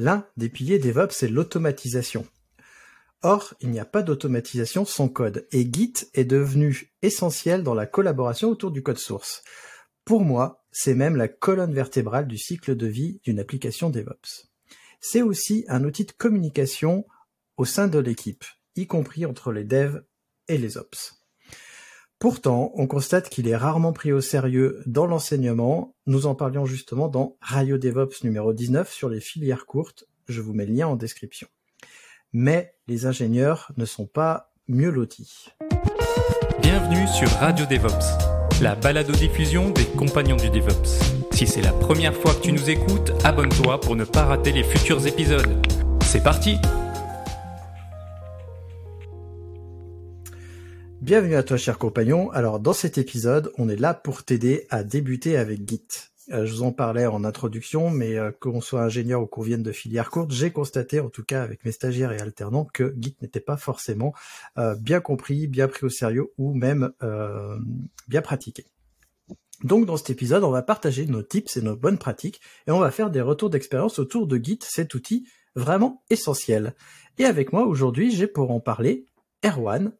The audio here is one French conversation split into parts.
L'un des piliers DevOps, c'est l'automatisation. Or, il n'y a pas d'automatisation sans code, et Git est devenu essentiel dans la collaboration autour du code source. Pour moi, c'est même la colonne vertébrale du cycle de vie d'une application DevOps. C'est aussi un outil de communication au sein de l'équipe, y compris entre les devs et les ops. Pourtant, on constate qu'il est rarement pris au sérieux dans l'enseignement. Nous en parlions justement dans Radio DevOps numéro 19 sur les filières courtes. Je vous mets le lien en description. Mais les ingénieurs ne sont pas mieux lotis. Bienvenue sur Radio DevOps, la balado-diffusion des compagnons du DevOps. Si c'est la première fois que tu nous écoutes, abonne-toi pour ne pas rater les futurs épisodes. C'est parti Bienvenue à toi cher compagnon. Alors dans cet épisode, on est là pour t'aider à débuter avec Git. Euh, je vous en parlais en introduction, mais euh, qu'on soit ingénieur ou qu'on vienne de filière courte, j'ai constaté en tout cas avec mes stagiaires et alternants que Git n'était pas forcément euh, bien compris, bien pris au sérieux ou même bien pratiqué. Donc dans cet épisode, on va partager nos tips et nos bonnes pratiques et on va faire des retours d'expérience autour de Git, cet outil vraiment essentiel. Et avec moi aujourd'hui, j'ai pour en parler Erwan.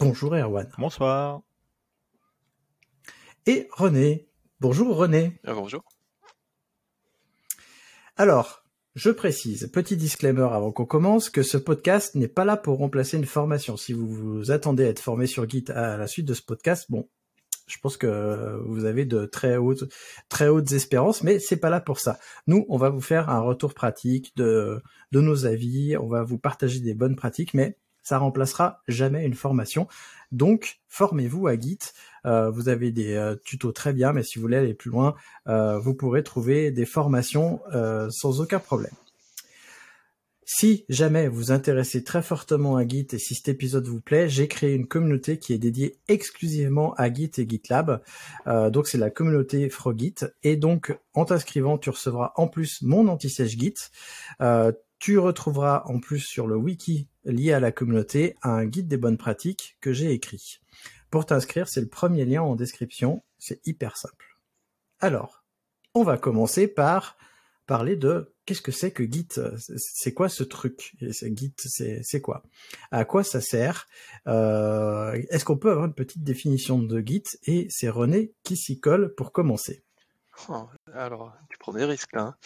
Bonjour Erwan. Bonsoir. Et René. Bonjour René. Ah, bonjour. Alors, je précise, petit disclaimer avant qu'on commence, que ce podcast n'est pas là pour remplacer une formation. Si vous vous attendez à être formé sur Git à la suite de ce podcast, bon, je pense que vous avez de très hautes, très hautes espérances, mais c'est pas là pour ça. Nous, on va vous faire un retour pratique de, de nos avis, on va vous partager des bonnes pratiques, mais ça remplacera jamais une formation. Donc, formez-vous à Git. Euh, vous avez des euh, tutos très bien, mais si vous voulez aller plus loin, euh, vous pourrez trouver des formations sans aucun problème. Si jamais vous intéressez très fortement à Git et si cet épisode vous plaît, j'ai créé une communauté qui est dédiée exclusivement à Git et GitLab. Donc c'est la communauté Frogit. Et donc en t'inscrivant, tu recevras en plus mon anti-sèche Git. Tu retrouveras en plus sur le wiki lié à la communauté un guide des bonnes pratiques que j'ai écrit. Pour t'inscrire, c'est le premier lien en description. C'est hyper simple. Alors, on va commencer par parler de qu'est-ce que c'est que Git? C'est quoi ce truc? Git, c'est quoi? À quoi ça sert? Euh, Est-ce qu'on peut avoir une petite définition de Git? Et c'est René qui s'y colle pour commencer. Oh, alors, tu prends des risques là. Hein.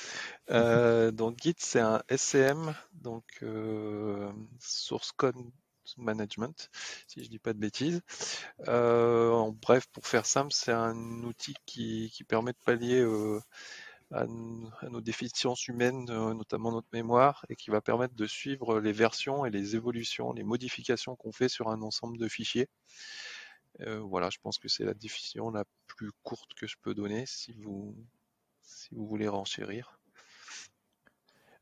Euh, donc Git, c'est un SCM, donc euh, Source Code Management, si je dis pas de bêtises. Euh, en bref, pour faire simple, c'est un outil qui, qui, permet de pallier à, à, nos déficiences humaines, notamment notre mémoire, et qui va permettre de suivre les versions et les évolutions, les modifications qu'on fait sur un ensemble de fichiers. Euh, voilà, je pense que c'est la définition la plus courte que je peux donner si vous, si vous voulez renchérir.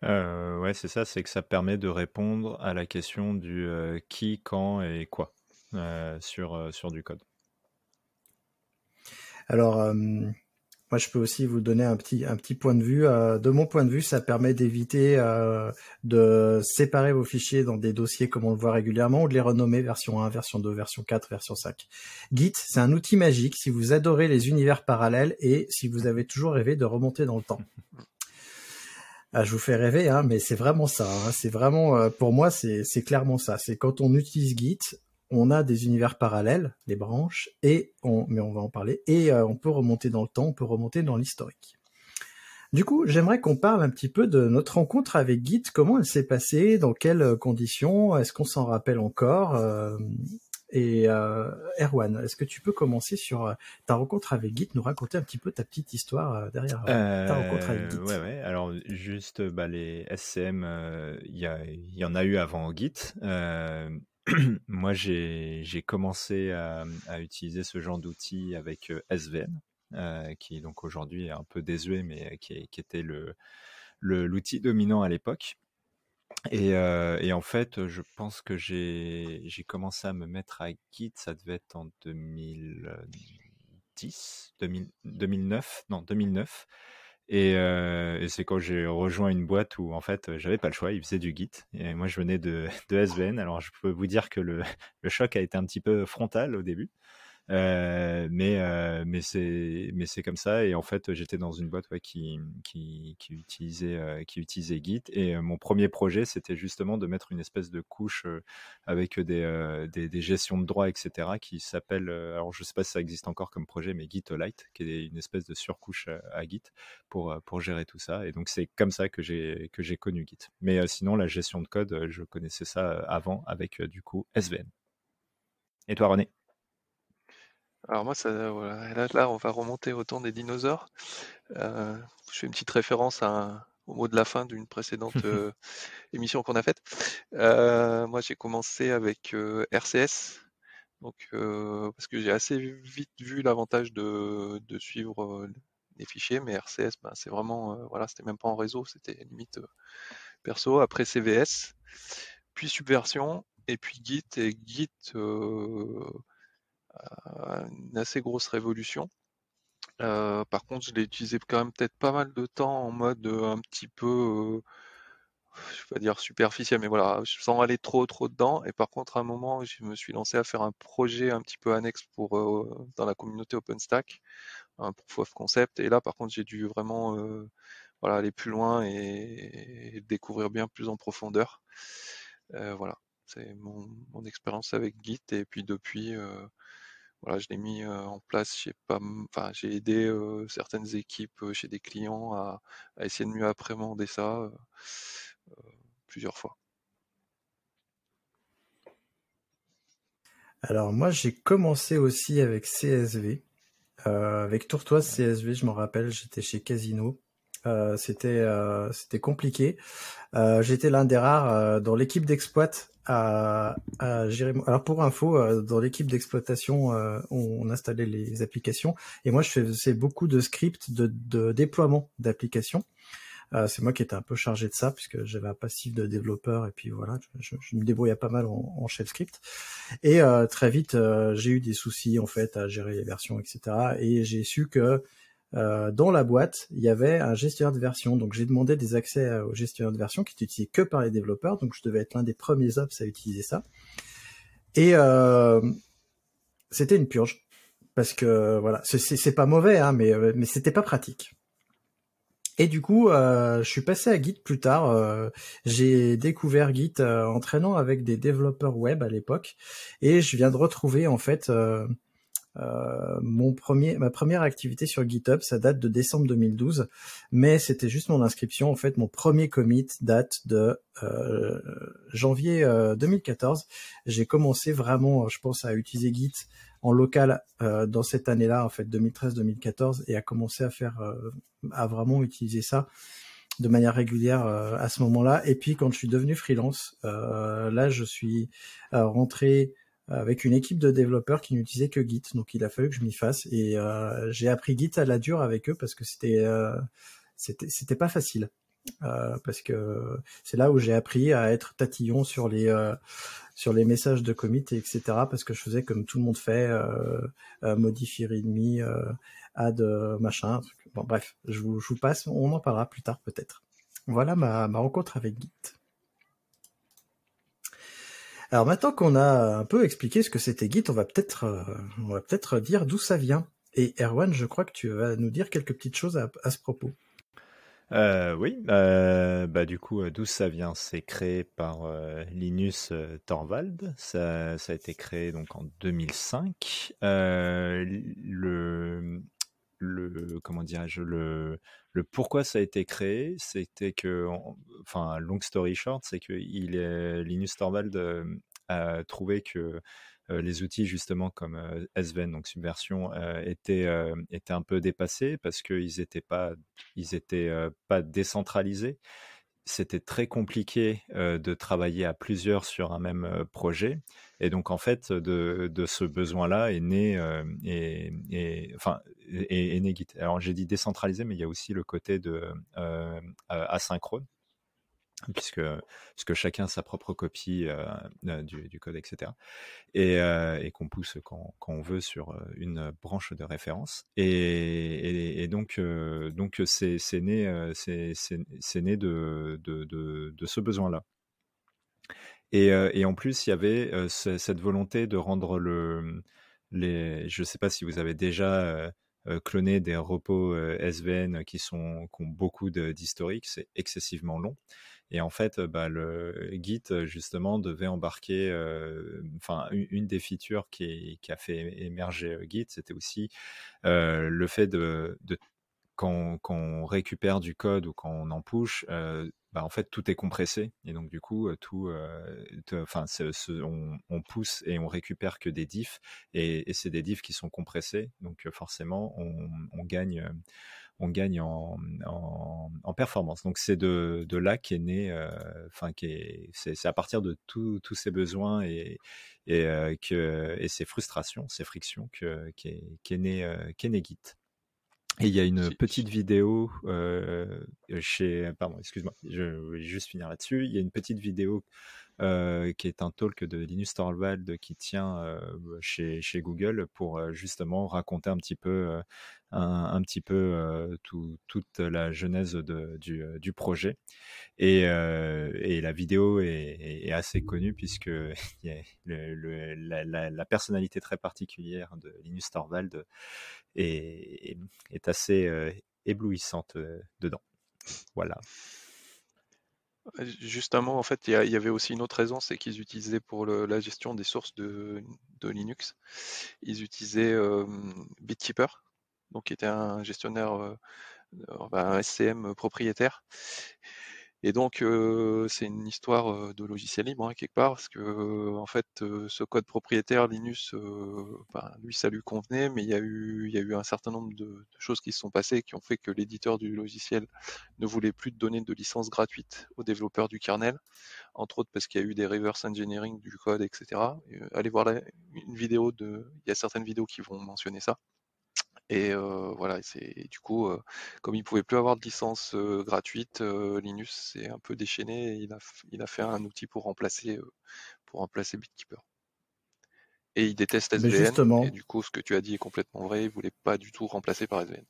Euh, ouais, c'est ça, c'est que ça permet de répondre à la question du euh, qui, quand et quoi euh, sur, sur du code. Alors, moi, je peux aussi vous donner un petit, un petit point de vue. Euh, de mon point de vue, ça permet d'éviter euh, de séparer vos fichiers dans des dossiers comme on le voit régulièrement ou de les renommer version 1, version 2, version 4, version 5. Git, c'est un outil magique si vous adorez les univers parallèles et si vous avez toujours rêvé de remonter dans le temps. Ah, je vous fais rêver, hein, mais c'est vraiment ça. Hein. C'est vraiment, euh, pour moi, c'est clairement ça. C'est quand on utilise Git, on a des univers parallèles, les branches, et on, mais on va en parler, et euh, on peut remonter dans le temps, on peut remonter dans l'historique. Du coup, j'aimerais qu'on parle un petit peu de notre rencontre avec Git, comment elle s'est passée, dans quelles conditions, est-ce qu'on s'en rappelle encore euh, Et euh, Erwan, est-ce que tu peux commencer sur euh, ta rencontre avec Git, nous raconter un petit peu ta petite histoire euh, derrière ta rencontre avec Git? Ouais, ouais. Alors juste, bah, les SCM, il y, en a eu avant Git moi, j'ai commencé à, utiliser ce genre d'outils avec SVN. qui donc aujourd'hui est un peu désuet, mais qui, qui était l'outil dominant à l'époque. Et, et, en fait, je pense que j'ai commencé à me mettre à Git, ça devait être en 2010, 2009, non 2009. Et, et c'est quand j'ai rejoint une boîte où en fait j'avais pas le choix, ils faisaient du Git. Et moi je venais de, de SVN, alors je peux vous dire que le, le choc a été un petit peu frontal au début. Euh, mais euh, mais c'est mais c'est comme ça et en fait j'étais dans une boîte qui, qui, utilisait qui utilisait Git et mon premier projet c'était justement de mettre une espèce de couche avec des, des, des gestions de droits etc qui s'appelle alors je sais pas si ça existe encore comme projet mais Gitolite qui est une espèce de surcouche à, Git pour pour gérer tout ça et donc c'est comme ça que j'ai que j'ai connu Git. Mais sinon la gestion de code je connaissais ça avant avec du coup SVN et toi René? Alors moi, ça, là, là, on va remonter au temps des dinosaures. Euh, je fais une petite référence à au mot de la fin d'une précédente euh, émission qu'on a faite. Euh, moi, j'ai commencé avec RCS, donc parce que j'ai assez vite vu l'avantage de, de suivre les fichiers, mais RCS, ben, c'est vraiment, voilà, c'était même pas en réseau, c'était limite perso. Après CVS, puis Subversion, et puis Git et Git une assez grosse révolution. Euh, par contre, je l'ai utilisé quand même peut-être pas mal de temps en mode euh, un petit peu, euh, je vais pas dire superficiel, mais voilà, sans aller trop trop dedans. Et par contre, à un moment, je me suis lancé à faire un projet un petit peu annexe pour dans la communauté OpenStack, un proof of concept. Et là, par contre, j'ai dû vraiment voilà aller plus loin et, découvrir bien plus en profondeur. voilà, c'est mon, mon expérience avec Git. Et puis depuis voilà, je l'ai mis en place. J'ai pas, enfin, j'ai aidé certaines équipes chez des clients à, essayer de mieux appréhender ça plusieurs fois. Alors moi, j'ai commencé aussi avec CSV, avec Tourtoise CSV. Je me rappelle, j'étais chez Casino. C'était c'était compliqué. J'étais l'un des rares dans l'équipe d'exploit à, gérer. Alors pour info, euh, dans l'équipe d'exploitation, euh, on, installait les applications et moi je faisais beaucoup de scripts de, déploiement d'applications. Euh, c'est moi qui étais un peu chargé de ça puisque j'avais un passif de développeur et puis voilà, je, me débrouillais pas mal en, en shell script. Et très vite, j'ai eu des soucis en fait à gérer les versions, etc. Et j'ai su que euh, dans la boîte, il y avait un gestionnaire de version. Donc j'ai demandé des accès au gestionnaire de version qui est utilisé que par les développeurs. Donc je devais être l'un des premiers ops à utiliser ça. Et euh, c'était une purge parce que voilà, c'est pas mauvais, hein, mais euh, mais c'était pas pratique. Et du coup, je suis passé à Git plus tard. J'ai découvert Git en traînant avec des développeurs web à l'époque, et je viens de retrouver en fait euh, mon premier, ma première activité sur GitHub, ça date de décembre 2012, mais c'était juste mon inscription. En fait, mon premier commit date de euh, janvier 2014. Euh, J'ai commencé vraiment, je pense, à utiliser Git en local dans cette année-là, en fait, 2013-2014, et à commencer à faire, à vraiment utiliser ça de manière régulière à ce moment-là. Et puis quand je suis devenu freelance, là, je suis rentré avec une équipe de développeurs qui n'utilisaient que Git. Donc il a fallu que je m'y fasse. Et euh, j'ai appris Git à la dure avec eux parce que c'était euh, c'était pas facile. Euh, parce que c'est là où j'ai appris à être tatillon sur les euh, sur les messages de commit et etc parce que je faisais comme tout le monde fait euh, modifier readme add machin bon bref je vous, je vous passe. On en parlera plus tard peut-être. Voilà ma, ma rencontre avec Git alors maintenant qu'on a un peu expliqué ce que c'était Git, on va peut-être euh, peut-être dire d'où ça vient. Et Erwan, je crois que tu vas nous dire quelques petites choses à, ce propos. Euh, oui, euh, bah du coup, d'où ça vient? C'est créé par Linus Torvald. Ça, ça, a été créé donc en 2005. le, le comment dirais-je le, le pourquoi ça a été créé, c'était que, enfin, long story short, c'est que Linus Torvald a trouvé que les outils justement comme SVN, donc Subversion, étaient, étaient un peu dépassés parce qu'ils n'étaient pas, pas décentralisés c'était très compliqué de travailler à plusieurs sur un même projet. Et donc, en fait, de, ce besoin-là est né, et, enfin, est, né Git. Alors, j'ai dit décentralisé, mais il y a aussi le côté de asynchrone puisque, chacun a sa propre copie du, code, etc. Et, qu'on pousse quand, on veut sur une branche de référence. Et, donc, donc c'est, né, c'est, né de, ce besoin-là. Et, en plus, il y avait cette volonté de rendre le, les, je ne sais pas si vous avez déjà cloné des repos SVN qui, sont, qui ont beaucoup d'historique, c'est excessivement long. Et en fait, bah, le Git, justement, devait embarquer, enfin, une, des features qui, a fait émerger Git, c'était aussi le fait de, quand, on récupère du code ou quand on en push, bah, en fait, tout est compressé. Et donc, du coup, tout, enfin, on, pousse et on récupère que des diffs. Et, c'est des diffs qui sont compressés. Donc, forcément, on gagne on gagne en, performance. Donc c'est de, là qu'est né, euh, enfin c'est à partir de tous ces besoins et, et, euh, que, et ces frustrations, ces frictions que qu'est est né euh, né Git. Et il y a une petite vidéo chez, pardon, excuse-moi, je vais juste finir là-dessus. Il y a une petite vidéo euh, qui est un talk de Linus Torvald qui tient euh, chez, chez, Google pour euh, justement raconter un petit peu, un, petit peu toute la genèse de, du, du, projet. Et, et, la vidéo est, assez connue puisque le, la, la, personnalité très particulière de Linus Torvald est, est assez éblouissante dedans. Voilà. Justement, en fait, il y, avait aussi une autre raison, c'est qu'ils utilisaient pour la gestion des sources de, Linux, ils utilisaient BitKeeper, donc qui était un gestionnaire, euh, un SCM propriétaire. Et donc, c'est une histoire de logiciel libre, hein, quelque part, parce que, en fait, ce code propriétaire Linux, ben, lui, ça lui convenait, mais il y, a eu, il y a eu un certain nombre de, choses qui se sont passées qui ont fait que l'éditeur du logiciel ne voulait plus donner de licence gratuite aux développeurs du kernel, entre autres parce qu'il y a eu des reverse engineering du code, etc. allez voir une vidéo de, il y a certaines vidéos qui vont mentionner ça. Et voilà, c'est du coup, comme il pouvait plus avoir de licence gratuite, Linus s'est un peu déchaîné et il a, il a fait un outil pour remplacer, pour remplacer BitKeeper. Et il déteste SVN. Et du coup, ce que tu as dit est complètement vrai. Il voulait pas du tout remplacer par SVN.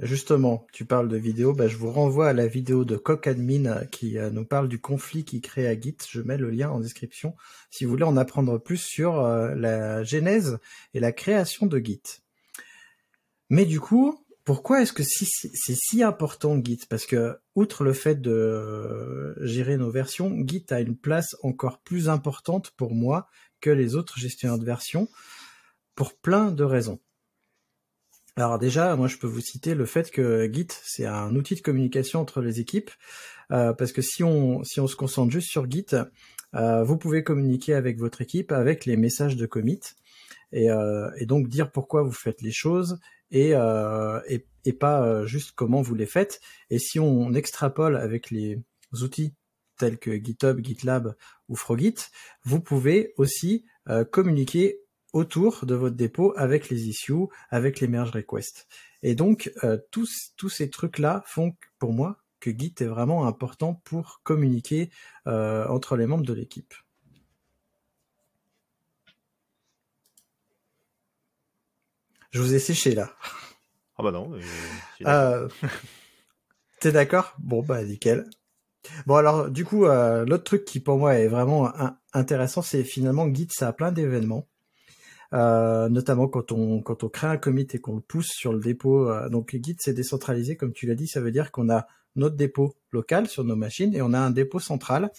Justement, tu parles de vidéo, bah, je vous renvoie à la vidéo de CockAdmin euh, qui euh, nous parle du conflit qui crée à Git. Je mets le lien en description si vous voulez en apprendre plus sur euh, la genèse et la création de Git. Mais du coup, pourquoi est-ce que c'est si important Git? Parce que, outre le fait de gérer nos versions, Git a une place encore plus importante pour moi que les autres gestionnaires de versions, pour plein de raisons. Alors déjà, moi je peux vous citer le fait que Git c'est un outil de communication entre les équipes, euh, parce que si on se concentre juste sur Git, euh, vous pouvez communiquer avec votre équipe avec les messages de commit euh, et donc dire pourquoi vous faites les choses et et, pas juste comment vous les faites. Et si on extrapole avec les outils tels que GitHub, GitLab ou Frogit, vous pouvez aussi communiquer autour de votre dépôt avec les issues, avec les merge requests. Et donc, euh, tous, tous ces trucs-là font pour moi que Git est vraiment important pour communiquer euh, entre les membres de l'équipe. Je vous ai séché là. Ah bah non. Euh, T'es d'accord? Bon bah nickel. Bon alors du coup l'autre truc qui pour moi est vraiment intéressant c'est finalement Git ça a plein d'événements euh, notamment quand on quand on crée un commit et qu'on le pousse sur le dépôt. Euh, donc Git c'est décentralisé, comme tu l'as dit, ça veut dire qu'on a notre dépôt local sur nos machines et on a un dépôt central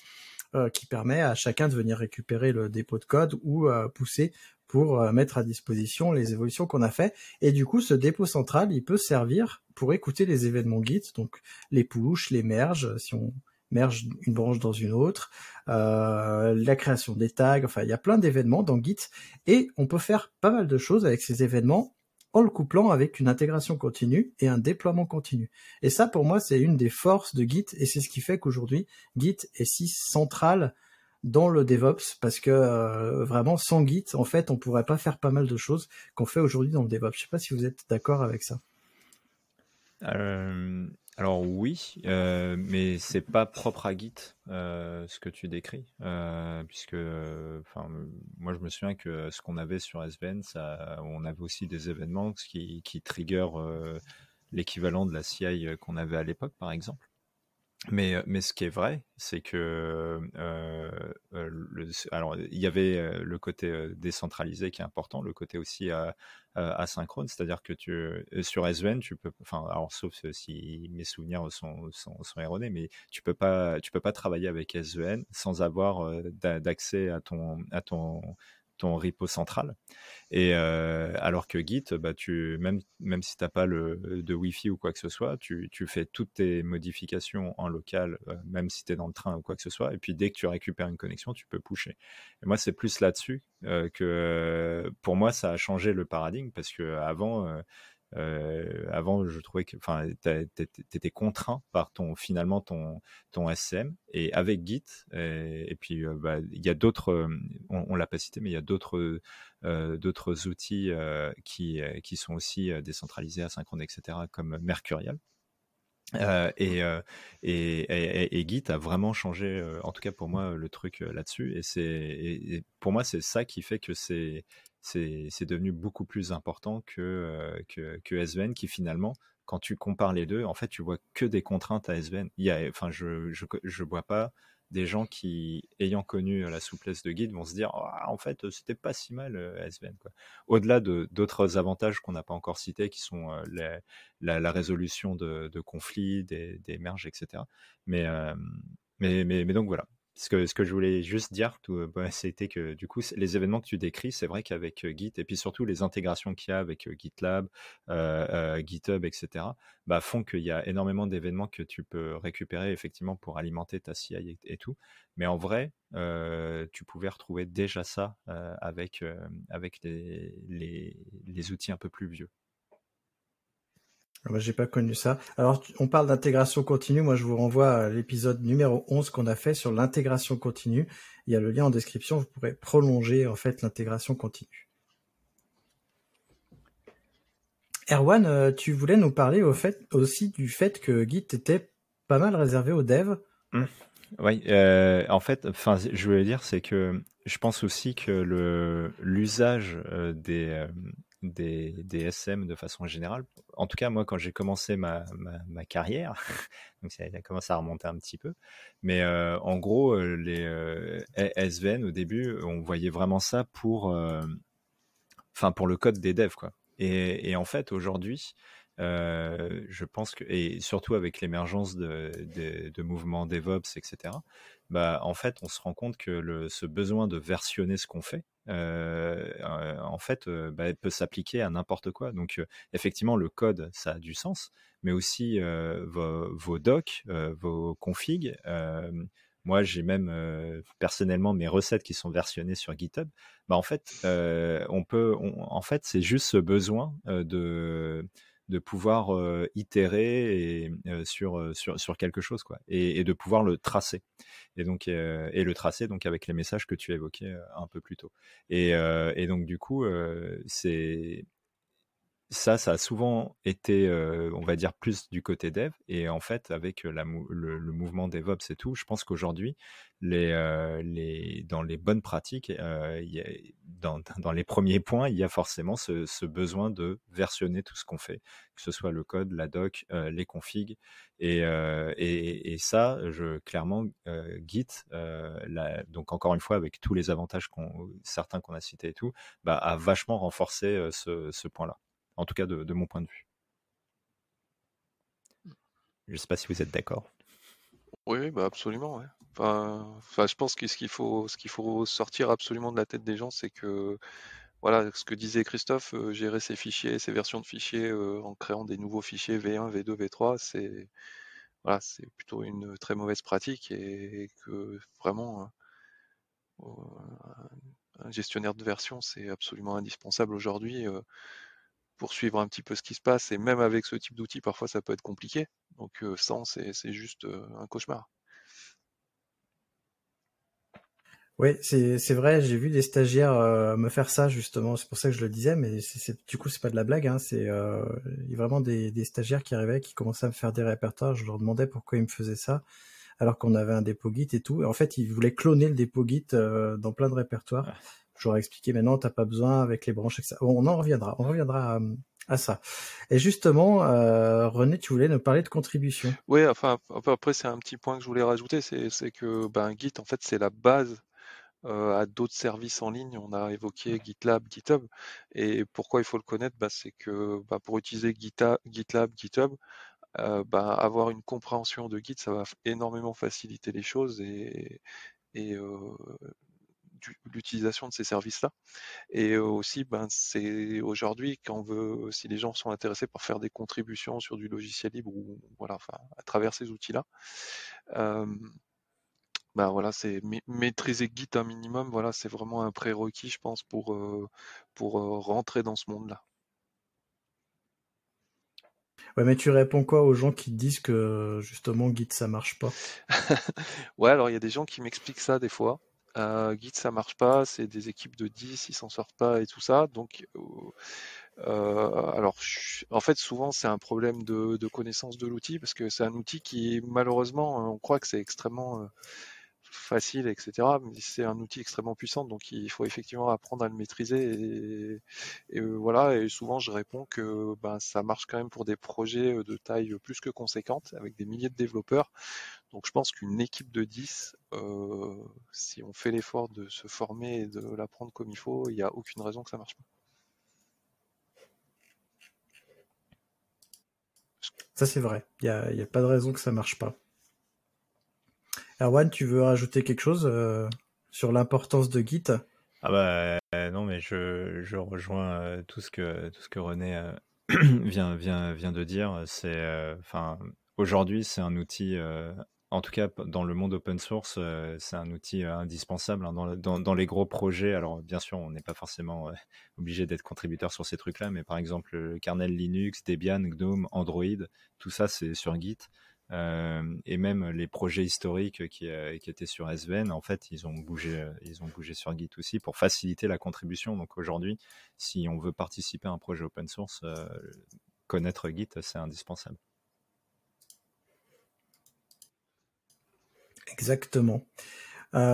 euh, qui permet à chacun de venir récupérer le dépôt de code ou pousser pour mettre à disposition les évolutions qu'on a fait. Et du coup, ce dépôt central, il peut servir pour écouter les événements Git, donc les push, les merges, si on merge une branche dans une autre, euh, la création des tags, enfin il y a plein d'événements dans Git et on peut faire pas mal de choses avec ces événements en le couplant avec une intégration continue et un déploiement continu. Et ça, pour moi, c'est une des forces de Git et c'est ce qui fait qu'aujourd'hui, Git est si central dans le DevOps parce que euh, vraiment sans Git, en fait, on pourrait pas faire pas mal de choses qu'on fait aujourd'hui dans le DevOps. Je sais pas si vous êtes d'accord avec ça. Euh, alors oui, euh, mais c'est pas propre à Git euh, ce que tu décris, puisque, enfin, moi je me souviens que ce qu'on avait sur SVN, ça, on avait aussi des événements qui, qui trigger l'équivalent de la CI qu'on avait à l'époque, par exemple. Mais, ce qui est vrai, c'est que alors il y avait le côté décentralisé qui est important, le côté aussi asynchrone, c'est-à-dire que tu sur SVN, tu peux, enfin, alors sauf si mes souvenirs sont, sont, erronés, mais tu peux pas tu peux pas travailler avec SVN sans avoir d'accès à ton à ton ton repo central. Et euh, alors que Git, bah, tu, même, même si tu n'as pas le, de Wi-Fi ou quoi que ce soit, tu, tu fais toutes tes modifications en local, euh, même si tu es dans le train ou quoi que ce soit. Et puis dès que tu récupères une connexion, tu peux pusher. Et moi, c'est plus là-dessus euh, que pour moi, ça a changé le paradigme parce que avant euh, avant, je trouvais que, enfin, étais contraint par ton finalement ton ton SCM et avec Git et, puis euh, bah, il y a d'autres, euh, on, on l'a pas cité, mais il y a d'autres d'autres outils qui qui sont aussi décentralisés, asynchrones, etc. comme Mercurial. et, et, et, Git a vraiment changé, en tout cas pour moi, le truc là-dessus. Et c'est, pour moi, c'est ça qui fait que c'est, c'est devenu beaucoup plus important que, euh, que, que, SVN qui finalement, quand tu compares les deux, en fait, tu vois que des contraintes à SVN. Il y a, enfin, je, je, je vois pas des gens qui, ayant connu la souplesse de guide, vont se dire «Ah, en fait, c'était pas si mal euh, SVN. Au-delà d'autres avantages qu'on n'a pas encore cités, qui sont euh, la, résolution de, conflits, des, des, merges, etc. Mais, mais, mais, donc voilà. Ce que, je voulais juste dire, euh, bah, c'était que du coup, les événements que tu décris, c'est vrai qu'avec euh, Git, et puis surtout les intégrations qu'il y a avec euh, GitLab, GitHub, etc., bah, font qu'il y a énormément d'événements que tu peux récupérer effectivement pour alimenter ta CI et, tout. Mais en vrai, tu pouvais retrouver déjà ça avec, les outils un peu plus vieux. Moi, j'ai pas connu ça. Alors, on parle d'intégration continue. Moi, je vous renvoie à l'épisode numéro 11 qu'on a fait sur l'intégration continue. Il y a le lien en description. Vous pourrez prolonger, en fait, l'intégration continue. Erwan, euh, tu voulais nous parler au fait, aussi du fait que Git était pas mal réservé aux devs. Mmh. Oui, euh, en fait, enfin, je voulais dire, c'est que je pense aussi que le l'usage euh, des des, SM de façon générale. En tout cas, moi, quand j'ai commencé ma, ma, carrière, donc ça a commencé à remonter un petit peu, mais euh, en gros, euh, les euh, SVN au début, on voyait vraiment ça pour, pour le code des devs, quoi. Et, et en fait, aujourd'hui, je pense que, et surtout avec l'émergence de, de, mouvements DevOps, etc., bah, en fait, on se rend compte que ce besoin de versionner ce qu'on fait, euh, en fait, euh, bah, peut s'appliquer à n'importe quoi. Donc, euh, effectivement, le code, ça a du sens, mais aussi vos, vos, docs, vos configs. moi, j'ai même personnellement mes recettes qui sont versionnées sur GitHub. Bah, en fait, on peut, en fait, c'est juste ce besoin de de pouvoir itérer sur, quelque chose quoi et, de pouvoir le tracer et donc et le tracer donc avec les messages que tu évoquais un peu plus tôt et donc du coup c'est ça, ça a souvent été, on va dire, plus du côté dev. Et en fait, avec le, mouvement DevOps et tout, je pense qu'aujourd'hui, dans les bonnes pratiques, dans, les premiers points, il y a forcément ce, besoin de versionner tout ce qu'on fait, que ce soit le code, la doc, les configs. Et, ça, je, clairement, Git, donc encore une fois, avec tous les avantages certains qu'on a cités et tout, bah, a vachement renforcé ce, ce point-là en tout cas de, mon point de vue. Je ne sais pas si vous êtes d'accord. Oui, bah absolument. Enfin, je pense que ce qu'il faut, faut sortir absolument de la tête des gens, c'est que voilà, ce que disait Christophe, euh, gérer ses fichiers, ses versions de fichiers euh, en créant des nouveaux fichiers V1, V2, V3, c'est voilà, plutôt une très mauvaise pratique et, que vraiment euh, un gestionnaire de version, c'est absolument indispensable aujourd'hui pour suivre un petit peu ce qui se passe. Et même avec ce type d'outil, parfois ça peut être compliqué. Donc sans, c'est juste un cauchemar. Oui, c'est vrai, j'ai vu des stagiaires me faire ça justement, c'est pour ça que je le disais, mais c'est du coup c'est pas de la blague, hein, c'est euh, il y a vraiment des, des, stagiaires qui arrivaient, qui commençaient à me faire des répertoires, je leur demandais pourquoi ils me faisaient ça, alors qu'on avait un dépôt Git et tout. Et en fait, ils voulaient cloner le dépôt Git euh, dans plein de répertoires. Ai expliqué, mais non, t'as pas besoin avec les branches, etc. Bon, on en reviendra, on reviendra à, ça. Et justement, euh, René, tu voulais nous parler de contribution. Oui, enfin, après, c'est un petit point que je voulais rajouter, c'est que ben, Git, en fait, c'est la base euh, à d'autres services en ligne. On a évoqué GitLab, GitHub. Et pourquoi il faut le connaître? Bah, C'est que bah, pour utiliser GitLab, GitHub, euh, avoir une compréhension de Git, ça va énormément faciliter les choses et, euh, l'utilisation de ces services-là. Et aussi, ben, c'est aujourd'hui, quand on veut, si les gens sont intéressés par faire des contributions sur du logiciel libre ou voilà, enfin, à travers ces outils-là, ben voilà, c'est maîtriser Git un minimum, voilà, c'est vraiment un prérequis, je pense, pour, pour rentrer dans ce monde-là. Ouais, mais tu réponds quoi aux gens qui disent que justement Git ça marche pas? Ouais, alors il y a des gens qui m'expliquent ça des fois. Euh, Git ça marche pas, c'est des équipes de 10, ils s'en sortent pas et tout ça. Donc, euh, alors en fait souvent c'est un problème de, de connaissance de l'outil parce que c'est un outil qui malheureusement on croit que c'est extrêmement facile, etc. Mais c'est un outil extrêmement puissant, donc il faut effectivement apprendre à le maîtriser. Et, euh, voilà, et souvent je réponds que ben, ça marche quand même pour des projets euh, de taille plus que conséquente, avec des milliers de développeurs. Donc je pense qu'une équipe de 10, euh, si on fait l'effort de se former et de l'apprendre comme il faut, il n'y a aucune raison que ça marche pas. Ça c'est vrai, il n'y a, a, pas de raison que ça marche pas. Erwan, tu veux rajouter quelque chose euh, sur l'importance de Git? Ah bah euh, non, mais je, rejoins euh, tout ce que tout ce que René vient vient vient de dire. C'est enfin aujourd'hui c'est un outil. en tout cas, dans le monde open source, c'est un outil indispensable hein, dans, dans, les gros projets. Alors, bien sûr, on n'est pas forcément obligé d'être contributeur sur ces trucs-là, mais par exemple, le kernel Linux, Debian, GNOME, Android, tout ça, c'est sur Git. Euh, et même les projets historiques qui, euh, étaient sur SVN, en fait, ils ont bougé, euh, ils ont bougé sur Git aussi pour faciliter la contribution. Donc aujourd'hui, si on veut participer à un projet open source, connaître Git, c'est indispensable. Exactement.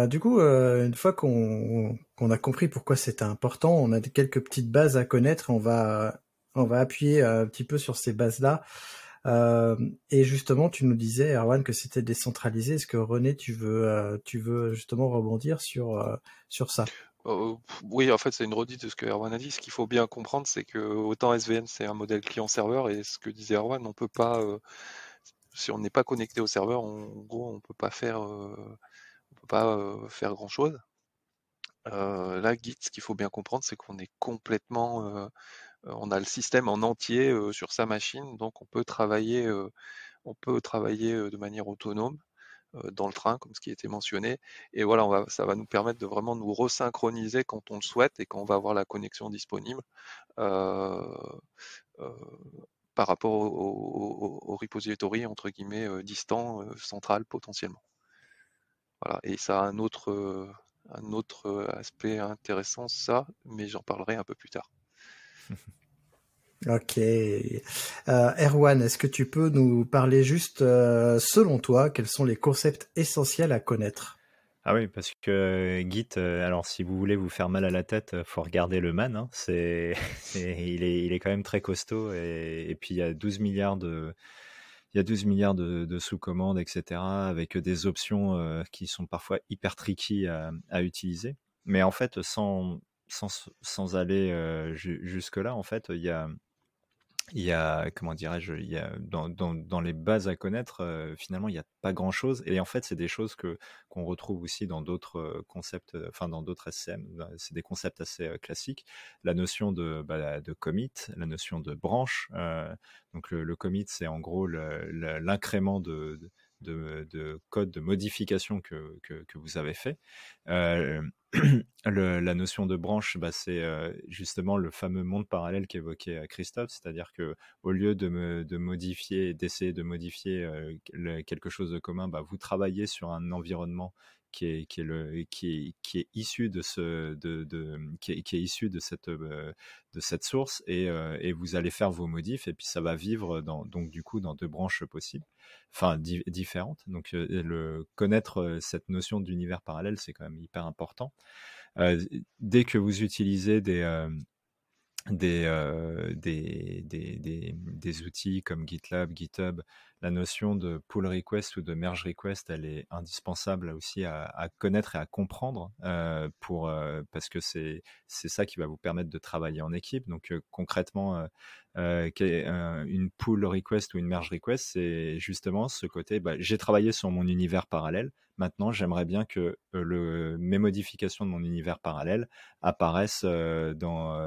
du coup, une fois qu'on a compris pourquoi c'était important, on a quelques petites bases à connaître. On va, on va appuyer un petit peu sur ces bases-là. Euh, et justement, tu nous disais, Erwan, que c'était décentralisé. Est-ce que René, tu veux, euh, tu veux justement rebondir sur, euh, sur ça? Oui, en fait, c'est une redite de ce que Erwan a dit. Ce qu'il faut bien comprendre, c'est que autant SVN, c'est un modèle client-serveur, et ce que disait Erwan, on peut pas, si on n'est pas connecté au serveur, en gros, on peut pas faire, on peut pas faire grand chose. là, Git, ce qu'il faut bien comprendre, c'est qu'on est complètement euh, on a le système en entier sur sa machine, donc on peut travailler, de manière autonome dans le train, comme ce qui était mentionné. Et voilà, ça va nous permettre de vraiment nous resynchroniser quand on le souhaite et quand on va avoir la connexion disponible par rapport au, repository entre guillemets distant, central potentiellement. Voilà, et ça a un autre aspect intéressant, ça, mais j'en parlerai un peu plus tard. Ok. Euh, Erwan, est-ce que tu peux nous parler juste, euh, selon toi, quels sont les concepts essentiels à connaître? Ah oui, parce que Git, euh, alors si vous voulez vous faire mal à la tête, faut regarder le man. Hein. c'est, il, est, il est quand même très costaud et, puis il y a 12 milliards de, il y a 12 milliards de, sous-commandes, etc., avec des options qui sont parfois hyper tricky à utiliser. Mais en fait, sans, sans, aller jusque-là, en fait, il y a, y a, comment dirais-je, dans, dans, les bases à connaître, finalement, il n'y a pas grand-chose. Et en fait, c'est des choses que qu'on retrouve aussi dans d'autres concepts, enfin dans d'autres SCM. C'est des concepts assez classiques. La notion de, bah, de commit, la notion de branche. donc le, commit, c'est en gros l'incrément de, de, code de modification que, que, vous avez fait. la notion de branche, bah, c'est justement le fameux monde parallèle qu'évoquait Christophe, c'est-à-dire que au lieu de, me, modifier, d'essayer de modifier quelque chose de commun, bah, vous travaillez sur un environnement qui est, issu de cette cette source et, et, vous allez faire vos modifs et puis ça va vivre dans donc du coup dans deux branches possibles enfin différentes. Donc le connaître cette notion d'univers parallèle c'est quand même hyper important. Dès que vous utilisez des, outils comme GitLab, GitHub, la notion de pull request ou de merge request, elle est indispensable aussi à, connaître et à comprendre pour, parce que c'est ça qui va vous permettre de travailler en équipe. Donc concrètement, une pull request ou une merge request, c'est justement ce côté, bah, j'ai travaillé sur mon univers parallèle, Maintenant, j'aimerais bien que mes modifications de mon univers parallèle apparaissent dans,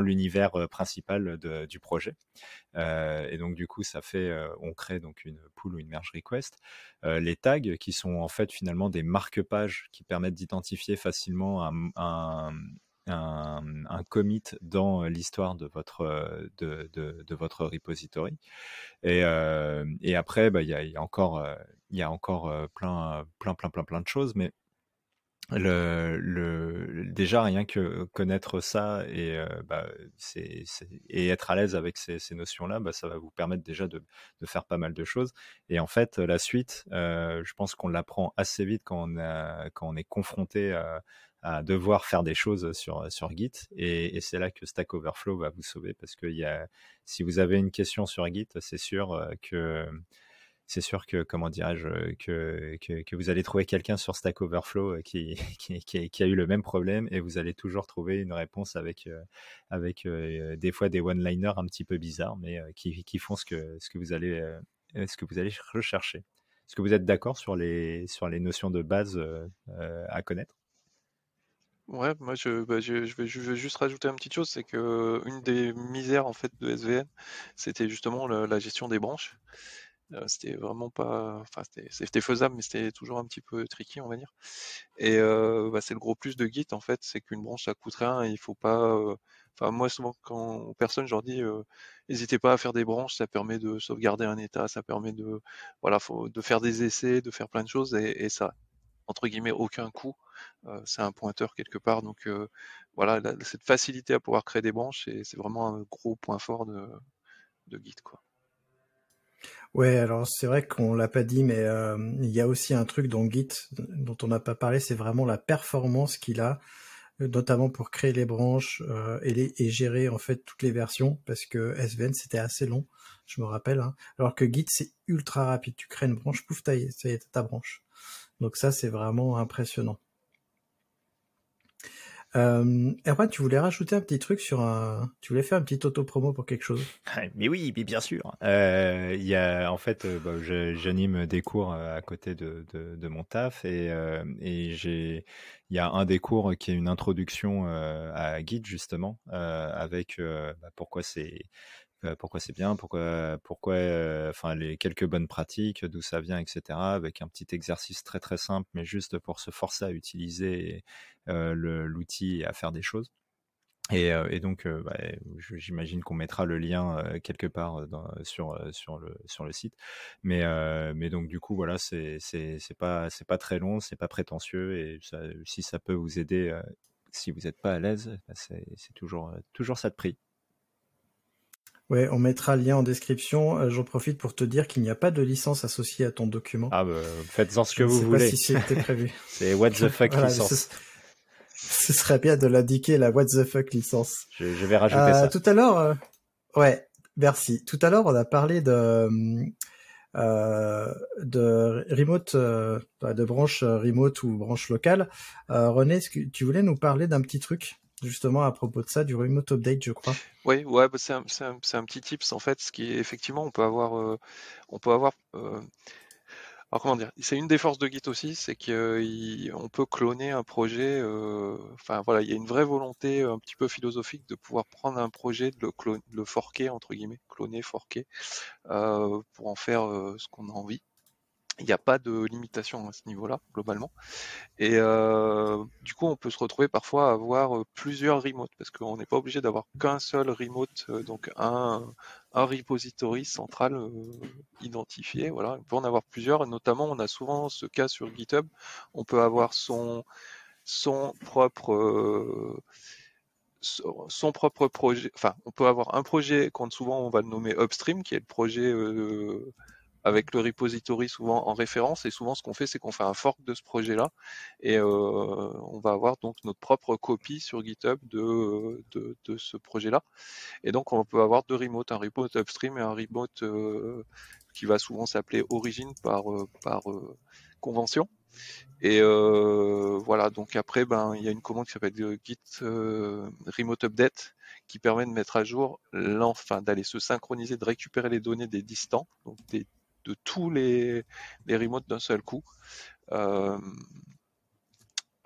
l'univers principal du projet. et donc, du coup, ça fait, on crée donc une pull ou une merge request. les tags, qui sont en fait finalement des marque-pages qui permettent d'identifier facilement un, commit dans l'histoire de votre, de, de, votre repository. Et, et après, bah, il y, a, y, a encore, y a encore plein, plein, plein, plein, plein de choses, mais le, le, déjà rien que connaître ça et bah, c'est, et être à l'aise avec ces, ces notions-là, bah, ça va vous permettre déjà de, de, faire pas mal de choses. Et en fait, la suite, je pense qu'on l'apprend assez vite quand on, a, quand on est confronté à, à devoir faire des choses sur, sur Git. Et, c'est là que Stack Overflow va vous sauver parce que y a, si vous avez une question sur Git, c'est sûr euh, que c'est sûr que comment dirais-je que, que, vous allez trouver quelqu'un sur Stack Overflow euh, qui, qui, a eu le même problème et vous allez toujours trouver une réponse avec euh, avec des fois des one-liners un petit peu bizarres mais qui, font ce que ce que vous allez ce que vous allez rechercher. Est-ce que vous êtes d'accord sur les sur les notions de base à connaître? Ouais, moi je, bah, je, vais, juste rajouter une petite chose, c'est que une des misères en fait de SVN, c'était justement la, gestion des branches. Euh, c'était vraiment pas, enfin c'était faisable, mais c'était toujours un petit peu tricky, on va dire. Et euh, bah, c'est le gros plus de Git en fait, c'est qu'une branche ça coûte rien, et il faut pas. Euh, enfin moi souvent quand aux personnes je leur dis, n'hésitez pas à faire des branches, ça permet de sauvegarder un état, ça permet de, voilà, de faire des essais, de faire plein de choses, et, ça entre guillemets aucun coût. c'est un pointeur quelque part. Donc voilà, cette facilité à pouvoir créer des branches, c'est vraiment un gros point fort de, de Git. Quoi. Ouais, alors c'est vrai qu'on l'a pas dit, mais il y a aussi un truc dans Git dont on n'a pas parlé, c'est vraiment la performance qu'il a, notamment pour créer les branches et, les, et gérer en fait toutes les versions, parce que SVN c'était assez long, je me rappelle. Hein. alors que Git c'est ultra rapide, tu crées une branche, pouf, ça y est, ta branche. Donc ça, c'est vraiment impressionnant. Euh, Erwan, tu voulais rajouter un petit truc sur un. Tu voulais faire un petit auto-promo pour quelque chose? Mais oui, mais bien sûr. Euh, y a, en fait, euh, bah, j'anime des cours à côté de, de, mon taf et, et j'ai. Il y a un des cours qui est une introduction à Guide justement, avec bah, pourquoi c'est euh, pourquoi c'est bien, pourquoi, pourquoi, euh, enfin les quelques bonnes pratiques, d'où ça vient, etc. Avec un petit exercice très très simple, mais juste pour se forcer à utiliser euh, l'outil et à faire des choses. Et, donc, bah, j'imagine qu'on mettra le lien quelque part sur, sur, le, sur le site. Mais, mais donc, du coup, voilà, c'est pas, pas très long, c'est pas prétentieux. Et si ça peut vous aider, si vous n'êtes pas à l'aise, bah, c'est toujours, toujours ça de prix. Ouais, on mettra le lien en description. Euh, j'en profite pour te dire qu'il n'y a pas de licence associée à ton document. Ah bah, faites-en ce que vous voulez. Pas si c'était prévu. C'est what the fuck licence. Ce, serait bien de l'indiquer la what the fuck licence. Je, vais rajouter euh, ça. Tout à l'heure, euh, ouais, merci. Tout à l'heure, on a parlé de de remote, de branche remote ou branche locale. René, est-ce que tu voulais nous parler d'un petit truc justement à propos de ça, du remote update, je crois? Oui, ouais, bah, c'est un, un, petit tips en fait, ce qui est effectivement, on peut avoir, euh, on peut avoir. Euh, alors comment dire C'est une des forces de Git aussi, c'est qu'on peut cloner un projet. Euh, enfin voilà, il y a une vraie volonté un petit peu philosophique de pouvoir prendre un projet, de le, clone, le forquer entre guillemets, cloner, forquer, pour en faire ce qu'on a envie. Il n'y a pas de limitation à ce niveau-là, globalement. Et euh, du coup, on peut se retrouver parfois à avoir euh, plusieurs remotes, parce qu'on n'est pas obligé d'avoir qu'un seul remote, euh, donc un, un repository central identifié. Voilà, on peut en avoir plusieurs, notamment, on a souvent ce cas sur GitHub, on peut avoir son, son propre son propre projet, enfin, on peut avoir un projet, quand souvent on va le nommer upstream, qui est le projet avec le repository souvent en référence. Et souvent, ce qu'on fait, c'est qu'on fait un fork de ce projet-là et euh, on va avoir donc notre propre copie sur GitHub de, de, de ce projet-là. Et donc, on peut avoir deux remotes, un remote upstream et un remote euh, qui va souvent s'appeler origin par, euh, par convention. Et euh, voilà, donc après, ben, il y a une commande qui s'appelle Git euh, Remote Update qui permet de mettre à jour, enfin, d'aller se synchroniser, de récupérer les données des distants, donc des de tous les, les remotes d'un seul coup. Euh,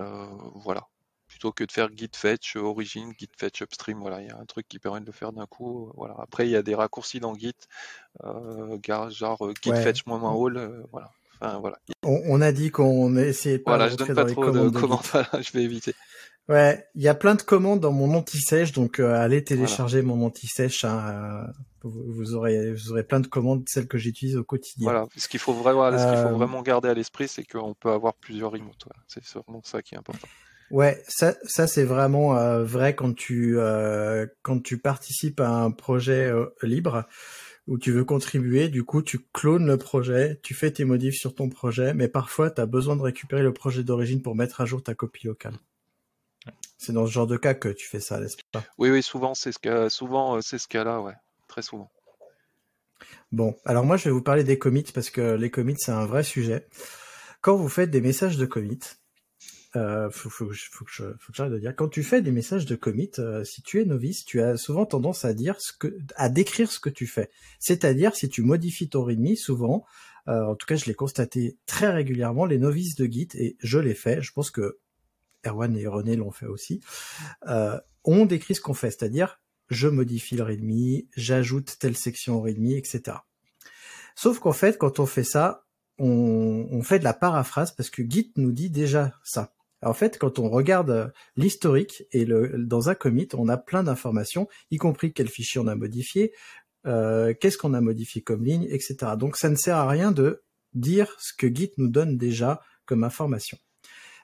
euh, voilà. Plutôt que de faire git fetch origin, git fetch upstream, voilà, il y a un truc qui permet de le faire d'un coup. Voilà. Après, il y a des raccourcis dans Git, euh, genre git fetch moins all, voilà. Enfin, voilà. On, a dit qu'on essayait pas. Voilà, je donne pas trop de commandes, je vais éviter. Ouais, il y a plein de commandes dans mon anti-sèche, donc euh, allez télécharger mon anti-sèche. Hein, euh, vous, aurez, vous aurez plein de commandes, celles que j'utilise au quotidien. Voilà, ce qu'il faut vraiment, ce qu'il faut euh, vraiment garder à l'esprit, c'est qu'on peut avoir plusieurs remotes. C'est vraiment ça qui est important. Ouais, ça, ça c'est vraiment vrai quand tu quand tu participes à un projet libre où tu veux contribuer. Du coup, tu clones le projet, tu fais tes modifs sur ton projet, mais parfois tu as besoin de récupérer le projet d'origine pour mettre à jour ta copie locale. C'est dans ce genre de cas que tu fais ça, n'est-ce pas? Oui, oui, souvent c'est ce cas, souvent euh, c'est ce cas-là, ouais, très souvent. Bon, alors moi je vais vous parler des commits parce que les commits c'est un vrai sujet. Quand vous faites des messages de commits, euh, faut, faut, faut, que j'arrête de dire. Quand tu fais des messages de commit, euh, si tu es novice, tu as souvent tendance à dire ce que, à décrire ce que tu fais. C'est-à-dire, si tu modifies ton README, souvent, euh, en tout cas, je l'ai constaté très régulièrement, les novices de Git, et je l'ai fait, je pense que Erwan et René l'ont fait aussi, euh, on décrit ce qu'on fait, c'est-à-dire je modifie le readme, j'ajoute telle section au readme, etc. Sauf qu'en fait, quand on fait ça, on, fait de la paraphrase parce que Git nous dit déjà ça. En fait, quand on regarde l'historique et dans un commit, on a plein d'informations, y compris quel fichier on a modifié, euh, qu'est-ce qu'on a modifié comme ligne, etc. Donc ça ne sert à rien de dire ce que Git nous donne déjà comme information.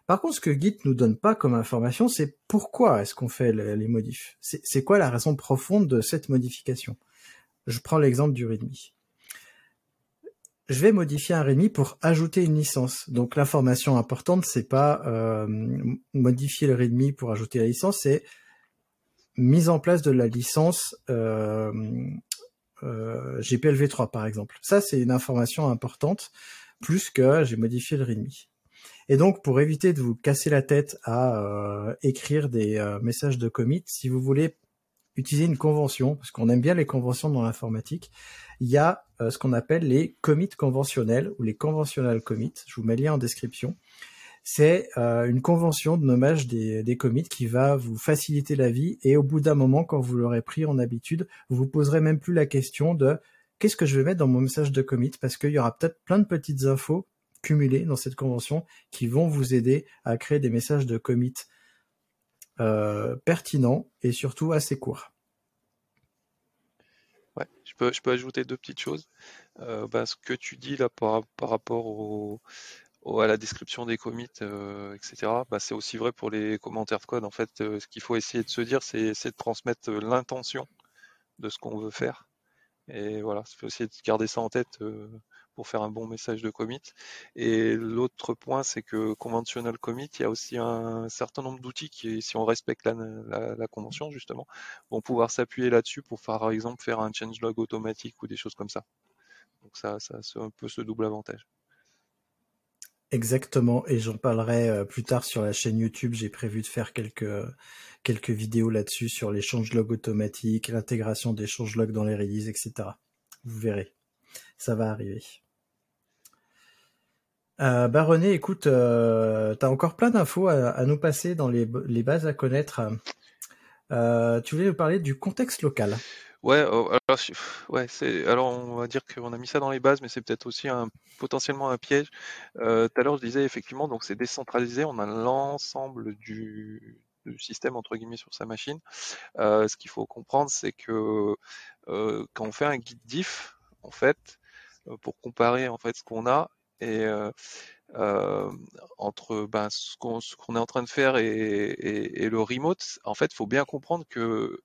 Par contre, ce que Git nous donne pas comme information, c'est pourquoi est-ce qu'on fait les modifs? C'est quoi la raison profonde de cette modification? Je prends l'exemple du README. Je vais modifier un README pour ajouter une licence. Donc l'information importante, c'est pas euh, modifier le README pour ajouter la licence, c'est mise en place de la licence euh, euh, GPLv3 par exemple. Ça, c'est une information importante, plus que j'ai modifié le README. Et donc, pour éviter de vous casser la tête à euh, écrire des euh, messages de commit, si vous voulez utiliser une convention, parce qu'on aime bien les conventions dans l'informatique, il y a euh, ce qu'on appelle les commits conventionnels ou les conventionnels commits. Je vous mets le lien en description. C'est une convention de nommage des, des commits qui va vous faciliter la vie et au bout d'un moment, quand vous l'aurez pris en habitude, vous vous poserez même plus la question de qu'est-ce que je vais mettre dans mon message de commit? parce qu'il y aura peut-être plein de petites infos cumulés dans cette convention qui vont vous aider à créer des messages de commit euh, pertinents et surtout assez courts. Ouais, je peux, je peux ajouter deux petites choses. Euh, bah, ce que tu dis là par, rapport au, à la description des commits, euh, etc., bah, c'est aussi vrai pour les commentaires de code. En fait, ce qu'il faut essayer de se dire, c'est de transmettre l'intention de ce qu'on veut faire. Et voilà, il faut essayer de garder ça en tête pour faire un bon message de commit. Et l'autre point, c'est que conventional commit, il y a aussi un certain nombre d'outils qui, si on respecte la, convention justement, vont pouvoir s'appuyer là-dessus pour, par exemple, faire un changelog automatique ou des choses comme ça. Donc ça, ça c'est un peu ce double avantage. Exactement, et j'en parlerai euh, plus tard sur la chaîne YouTube. J'ai prévu de faire quelques quelques vidéos là-dessus sur les changelogs automatiques, l'intégration des changelogs dans les releases, etc. Vous verrez, ça va arriver. Euh, bah René, écoute, euh, tu as encore plein d'infos à, nous passer dans les, bases à connaître. Euh, tu voulais nous parler du contexte local. Ouais, alors, alors on va dire qu'on a mis ça dans les bases, mais c'est peut-être aussi un, potentiellement un piège. Tout à l'heure, je disais effectivement, donc c'est décentralisé, on a l'ensemble du, du, système entre guillemets sur sa machine. Ce qu'il faut comprendre, c'est que quand on fait un guide diff, en fait, pour comparer en fait ce qu'on a euh, euh, entre ben, ce qu'on est en train de faire et, le remote, en fait, il faut bien comprendre que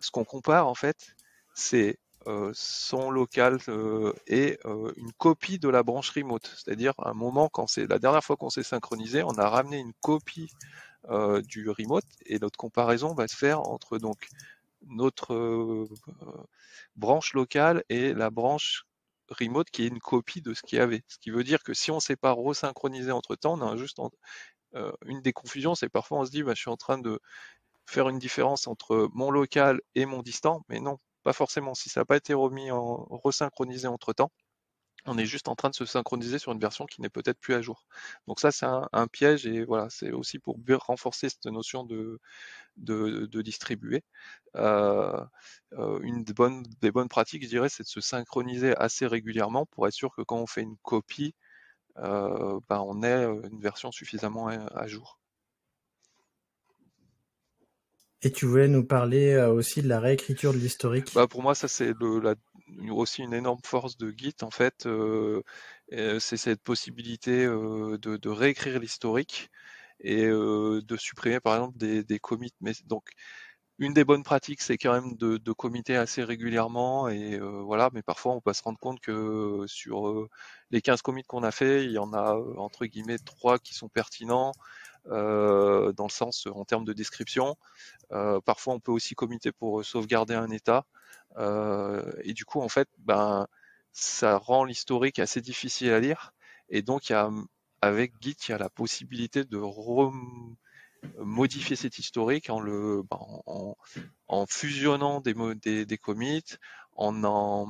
ce qu'on compare, en fait, c'est euh, son local et une copie de la branche remote. C'est-à-dire, un moment, quand c'est la dernière fois qu'on s'est synchronisé, on a ramené une copie du remote et notre comparaison va se faire entre donc notre branche locale et la branche remote qui est une copie de ce qu'il y avait. Ce qui veut dire que si on ne s'est pas resynchronisé entre temps, on a juste euh, une des confusions, c'est parfois on se dit bah, je suis en train de faire une différence entre mon local et mon distant, mais non, pas forcément. Si ça n'a pas été remis en resynchronisé entre temps, on est juste en train de se synchroniser sur une version qui n'est peut-être plus à jour. Donc ça, c'est un, un, piège et voilà, c'est aussi pour renforcer cette notion de, de, de distribuer. Euh, euh, une des bonnes, des bonnes pratiques, je dirais, c'est de se synchroniser assez régulièrement pour être sûr que quand on fait une copie, euh, ben on ait une version suffisamment à, à jour. Et tu voulais nous parler aussi de la réécriture de l'historique? Bah pour moi, ça c'est aussi une énorme force de Git en fait, euh, c'est cette possibilité euh, de, de, réécrire l'historique et euh, de supprimer par exemple des, des, commits. Mais donc une des bonnes pratiques, c'est quand même de, de committer assez régulièrement et voilà. Mais parfois, on peut se rendre compte que sur les 15 commits qu'on a fait, il y en a entre guillemets trois qui sont pertinents. Euh, dans le sens en termes de description. Euh, parfois, on peut aussi committer pour sauvegarder un état. Euh, et du coup, en fait, ben, ça rend l'historique assez difficile à lire. Et donc, avec Git, il y a la possibilité de modifier cet historique en le ben, en, en, fusionnant des, des, des commits, en en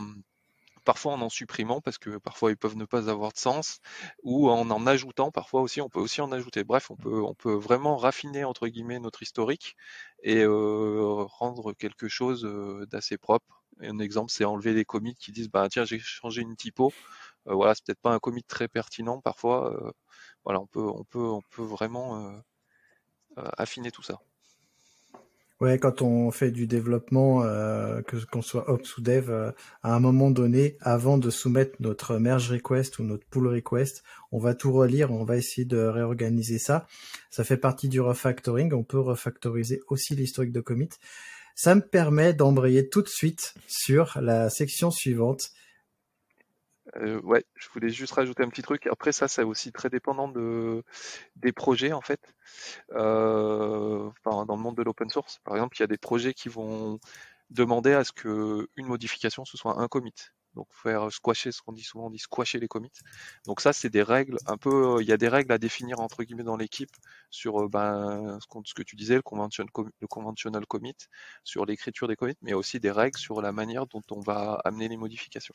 parfois en en supprimant parce que parfois ils peuvent ne pas avoir de sens ou en en ajoutant parfois aussi on peut aussi en ajouter. Bref on peut on peut vraiment raffiner entre guillemets notre historique et euh, rendre quelque chose euh, d'assez propre. Et un exemple c'est enlever les commits qui disent bah tiens j'ai changé une typo. Euh, voilà c'est peut-être pas un commit très pertinent parfois voilà on peut on peut on peut vraiment affiner tout ça Ouais, quand on fait du développement, euh, que qu'on soit ops ou dev, euh, à un moment donné, avant de soumettre notre merge request ou notre pull request, on va tout relire, on va essayer de réorganiser ça. Ça fait partie du refactoring. On peut refactoriser aussi l'historique de commit. Ça me permet d'embrayer tout de suite sur la section suivante euh, ouais, je voulais juste rajouter un petit truc. Après, ça, c'est aussi très dépendant de, des projets, en fait. Euh, enfin, dans le monde de l'open source, par exemple, il y a des projets qui vont demander à ce que une modification, ce soit un commit. Donc, faire squasher, ce qu'on dit souvent, on dit squasher les commits. Donc, ça, c'est des règles un peu, il y a des règles à définir, entre guillemets, dans l'équipe sur ben, ce, que tu disais, le, le conventional commit, sur l'écriture des commits, mais aussi des règles sur la manière dont on va amener les modifications.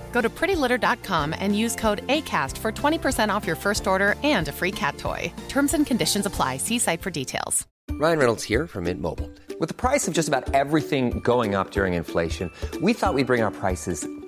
Go to prettylitter.com and use code ACAST for 20% off your first order and a free cat toy. Terms and conditions apply. See site for details. Ryan Reynolds here from Mint Mobile. With the price of just about everything going up during inflation, we thought we'd bring our prices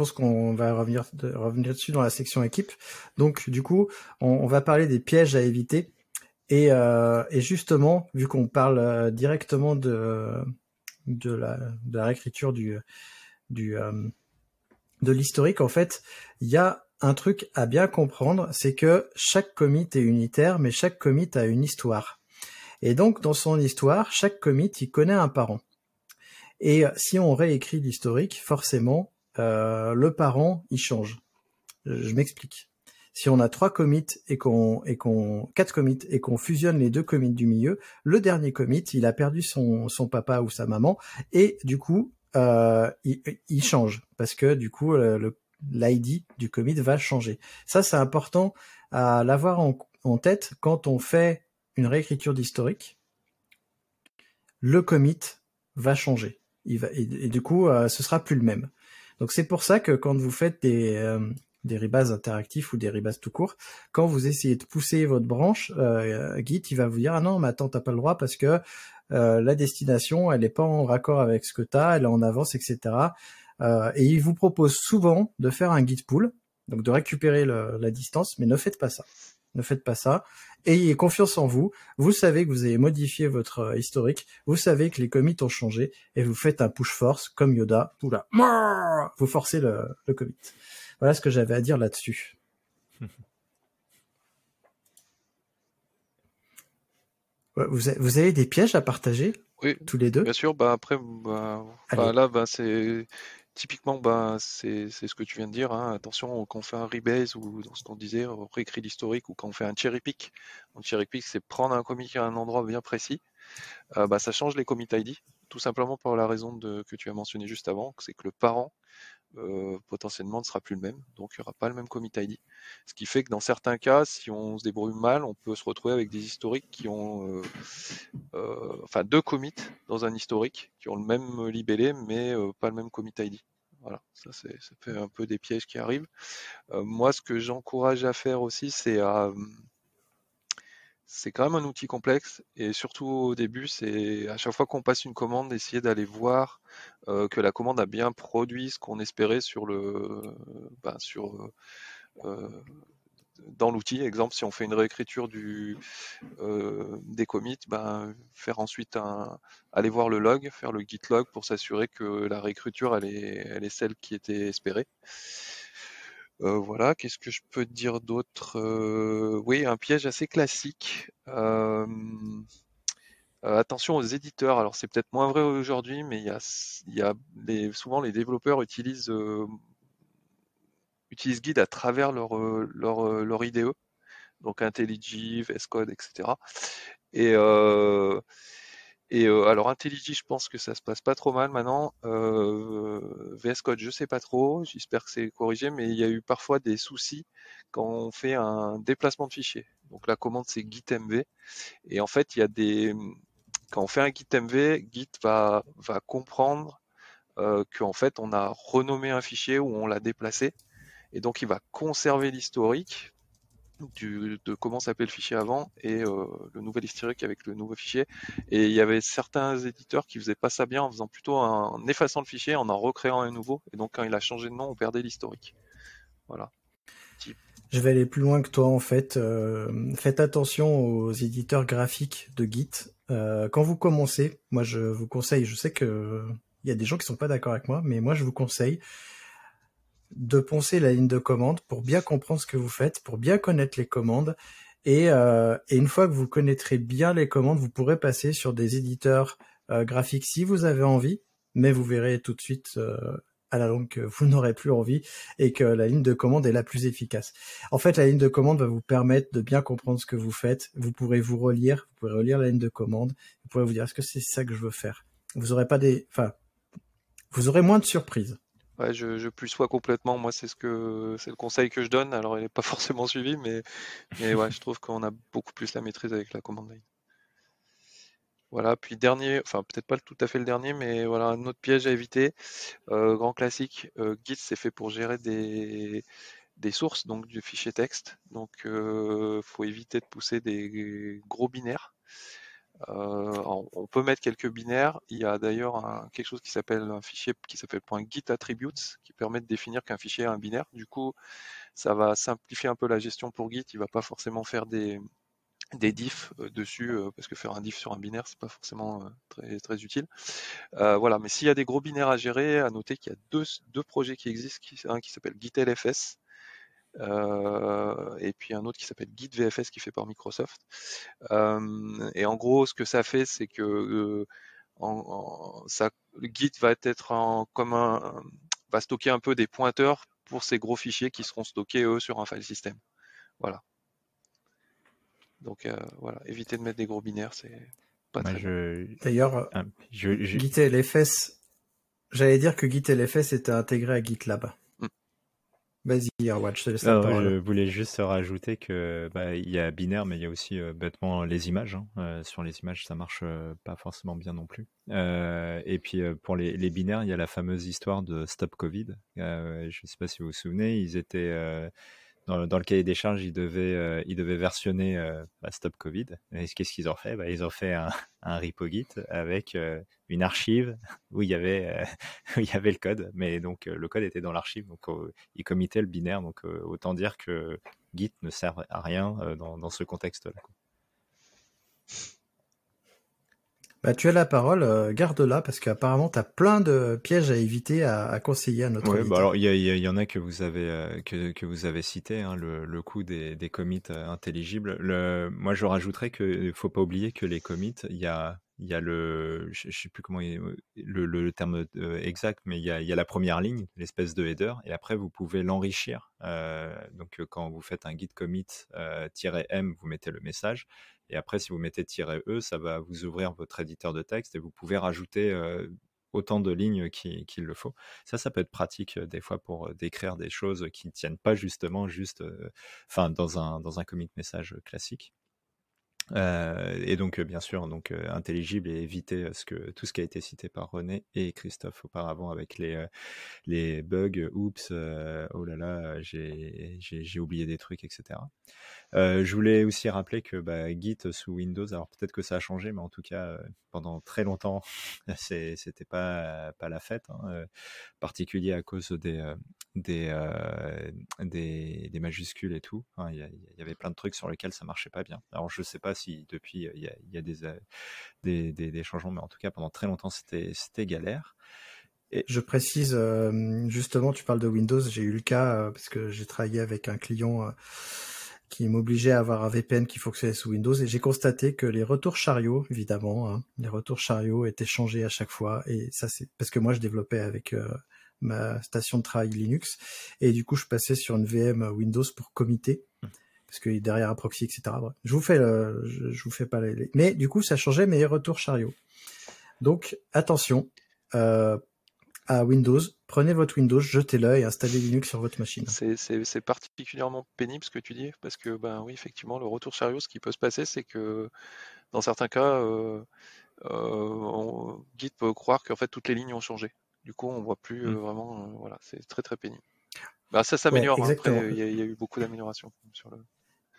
Pense qu'on va revenir, de, revenir dessus dans la section équipe. Donc, du coup, on, va parler des pièges à éviter. Et, euh, justement, vu qu'on parle euh, directement de, de, la, réécriture du, du, euh, de l'historique, en fait, il y a un truc à bien comprendre, c'est que chaque commit est unitaire, mais chaque commit a une histoire. Et donc, dans son histoire, chaque commit, il connaît un parent. Et si on réécrit l'historique, forcément, euh, le parent, il change. Je m'explique. Si on a trois commits et qu'on et qu'on quatre commits et qu'on fusionne les deux commits du milieu, le dernier commit, il a perdu son son papa ou sa maman et du coup, euh, il, change parce que du coup, le, l'ID du commit va changer. Ça, c'est important à l'avoir en, tête quand on fait une réécriture d'historique. Le commit va changer. Il va, et, du coup, euh, ce sera plus le même. Donc c'est pour ça que quand vous faites des, euh, des rebas interactifs ou des rebas tout court, quand vous essayez de pousser votre branche, euh, Git, il va vous dire ah non, mais attends, t'as pas le droit parce que euh, la destination, elle n'est pas en raccord avec ce que tu as, elle est en avance, etc. Euh, et il vous propose souvent de faire un git pull, donc de récupérer la distance, mais ne faites pas ça. Ne faites pas ça. Ayez confiance en vous. Vous savez que vous avez modifié votre euh, historique. Vous savez que les commits ont changé et vous faites un push force comme Yoda. Oula, vous forcez le, le commit. Voilà ce que j'avais à dire là-dessus. Vous avez des pièges à partager oui, tous les deux? Bien sûr, bah après, bah, bah là, bah, c'est Typiquement, ben, c'est ce que tu viens de dire. Hein. Attention, quand on fait un rebase ou dans ce qu'on disait, on réécrit l'historique ou quand on fait un cherry pick. Un cherry pick, c'est prendre un commit à un endroit bien précis. Euh, bah, ça change les commit ID, tout simplement pour la raison que tu as mentionné juste avant, c'est que le parent euh, potentiellement ne sera plus le même, donc il n'y aura pas le même commit ID. Ce qui fait que dans certains cas, si on se débrouille mal, on peut se retrouver avec des historiques qui ont, euh, euh, enfin deux commits dans un historique qui ont le même libellé, mais pas le même commit ID. Voilà, ça, ça fait un peu des pièges qui arrivent. moi, ce que j'encourage à faire aussi, c'est à c'est quand même un outil complexe et surtout au début, c'est à chaque fois qu'on passe une commande, d'essayer d'aller voir euh, que la commande a bien produit ce qu'on espérait sur le, ben, sur euh, dans l'outil. Exemple, si on fait une réécriture du euh, des commits, ben, faire ensuite un, aller voir le log, faire le git log pour s'assurer que la réécriture elle est, elle est celle qui était espérée. Euh, voilà, qu'est-ce que je peux dire d'autre euh, Oui, un piège assez classique. Euh, attention aux éditeurs. Alors c'est peut-être moins vrai aujourd'hui, mais il y a, y a souvent les développeurs utilisent utilisent Guide à travers leur leur, leur IDE, donc IntelliJ, VS Code, etc. Et et euh, alors IntelliJ, je pense que ça se passe pas trop mal maintenant. Euh, VS Code, je sais pas trop. J'espère que c'est corrigé, mais il y a eu parfois des soucis quand on fait un déplacement de fichier. Donc la commande c'est gitmv et en fait il y a des quand on fait un gitmv, Git va va comprendre euh, qu'en fait on a renommé un fichier ou on l'a déplacé et donc il va conserver l'historique de comment s'appelait le fichier avant et euh, le nouvel historique avec le nouveau fichier. Et il y avait certains éditeurs qui faisaient pas ça bien en faisant plutôt un, en effaçant le fichier, en en recréant un nouveau. Et donc quand il a changé de nom, on perdait l'historique. Voilà. Je vais aller plus loin que toi en fait. Euh, faites attention aux éditeurs graphiques de Git. Euh, quand vous commencez, moi je vous conseille, je sais que il y a des gens qui sont pas d'accord avec moi, mais moi je vous conseille de poncer la ligne de commande pour bien comprendre ce que vous faites, pour bien connaître les commandes. Et, euh, une fois que vous connaîtrez bien les commandes, vous pourrez passer sur des éditeurs euh, graphiques si vous avez envie, mais vous verrez tout de suite euh, à la longue que vous n'aurez plus envie et que la ligne de commande est la plus efficace. En fait, la ligne de commande va vous permettre de bien comprendre ce que vous faites. Vous pourrez vous relire, vous pourrez relire la ligne de commande, vous pourrez vous dire est-ce que c'est ça que je veux faire? Vous aurez pas des, enfin, vous aurez moins de surprises. Je, je plus complètement. Moi, c'est ce que c'est le conseil que je donne. Alors, il n'est pas forcément suivi, mais, mais je trouve qu'on a beaucoup plus la maîtrise avec la commande line. Voilà, puis dernier, enfin peut-être pas tout à fait le dernier, mais voilà un autre piège à éviter. Euh, grand classique, euh, Git c'est fait pour gérer des, des sources, donc du fichier texte. Donc euh, faut éviter de pousser des gros binaires. Euh, on peut mettre quelques binaires. Il y a d'ailleurs quelque chose qui s'appelle un fichier qui s'appelle .git attributes qui permet de définir qu'un fichier est un binaire. Du coup, ça va simplifier un peu la gestion pour Git. Il va pas forcément faire des, diffs euh, dessus euh, parce que faire un diff sur un binaire c'est pas forcément très très utile. voilà, mais s'il y a des gros binaires à gérer, à noter qu'il y a deux, deux projets qui existent, un qui s'appelle GitLFS euh, et puis un autre qui s'appelle Git VFS qui fait par Microsoft. Euh, et en gros, ce que ça fait, c'est que euh, en, ça, Git va être en, comme un, va stocker un peu des pointeurs pour ces gros fichiers qui seront stockés eux sur un file system. Voilà. Donc voilà, éviter de mettre des gros binaires, c'est pas très. D'ailleurs, Git LFS, j'allais dire que Git LFS était intégré à GitLab. Vas-y, Watch, je Je voulais juste rajouter que bah, il y a binaire, mais il y a aussi euh, bêtement les images. Hein. Euh, sur les images, ça marche euh, pas forcément bien non plus. et puis pour les, les, binaires, il y a la fameuse histoire de Stop Covid. je ne sais pas si vous vous souvenez, ils étaient dans, le cahier des charges, ils devaient, euh, ils devaient versionner euh, bah, Stop Covid. Et qu'est-ce qu'ils ont fait? Bah, Ils ont fait un, un repo Git avec euh, une archive où il, y avait, où il y avait le code. Mais donc, le code était dans l'archive. Donc, ils committaient le binaire. Donc, autant dire que Git ne sert à rien dans, dans ce contexte-là. Bah, tu as la parole, euh, garde-la, parce qu'apparemment, tu as plein de pièges à éviter, à, conseiller à notre Oui, bah alors il y, en a que vous avez, euh, que, que, vous avez cité, hein, le, le coût des, des commits euh, intelligibles. Le, moi, je rajouterais qu'il ne faut pas oublier que les commits, il y a, y a le, je ne sais plus comment le, le, terme exact, mais il y a, la première ligne, l'espèce de header, et après, vous pouvez l'enrichir. donc, quand vous faites un git commit -m, vous mettez le message, et après, si vous mettez "-e", ça va vous ouvrir votre éditeur de texte et vous pouvez rajouter autant de lignes qu'il le faut. Ça, ça peut être pratique des fois pour décrire des choses qui ne tiennent pas justement juste, dans un, dans un commit message classique. Euh, et donc, bien sûr, donc intelligible et éviter ce que, tout ce qui a été cité par René et Christophe auparavant avec les, les bugs, oups, oh là là, j'ai oublié des trucs, etc. je voulais aussi rappeler que bah, Git sous Windows, alors peut-être que ça a changé, mais en tout cas, pendant très longtemps, c'était pas, pas la fête, hein, particulier à cause des, des, des, des, majuscules et tout. Il y, y, avait plein de trucs sur lesquels ça marchait pas bien. Alors je sais pas si depuis il y a, y a des, des, des, changements, mais en tout cas pendant très longtemps c'était galère. Et je précise justement, tu parles de Windows, j'ai eu le cas parce que j'ai travaillé avec un client qui m'obligeait à avoir un VPN qui fonctionnait sous Windows et j'ai constaté que les retours chariots, évidemment, hein, les retours chariots étaient changés à chaque fois et ça c'est parce que moi je développais avec ma station de travail Linux et du coup je passais sur une VM Windows pour comiter mmh. parce que derrière un proxy etc. Je vous fais le, je, vous fais pas les, mais du coup ça changeait mes retours chariot. Donc attention euh, à Windows, prenez votre Windows, jetez-le et installez Linux sur votre machine. C'est particulièrement pénible ce que tu dis parce que ben oui effectivement le retour chariot ce qui peut se passer c'est que dans certains cas euh, euh, Git peut croire qu'en fait toutes les lignes ont changé. Du coup, on voit plus mmh. vraiment. voilà, c'est très très pénible. Bah, ça s'améliore. Hein. il y, a eu beaucoup d'améliorations sur le.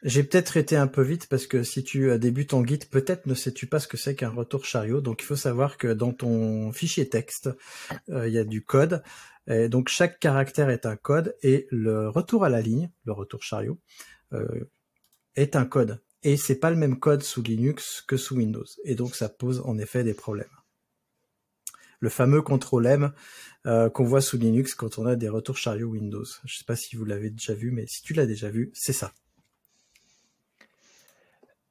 J'ai peut-être été un peu vite parce que si tu débutes en Git, peut-être ne sais-tu pas ce que c'est qu'un retour chariot. Donc il faut savoir que dans ton fichier texte, il y a du code. Et donc chaque caractère est un code et le retour à la ligne, le retour chariot, euh, est un code. Et c'est pas le même code sous Linux que sous Windows. Et donc ça pose en effet des problèmes le fameux contrôle M euh, qu'on voit sous Linux quand on a des retours chariot Windows. Je sais pas si vous l'avez déjà vu, mais si tu l'as déjà vu, c'est ça.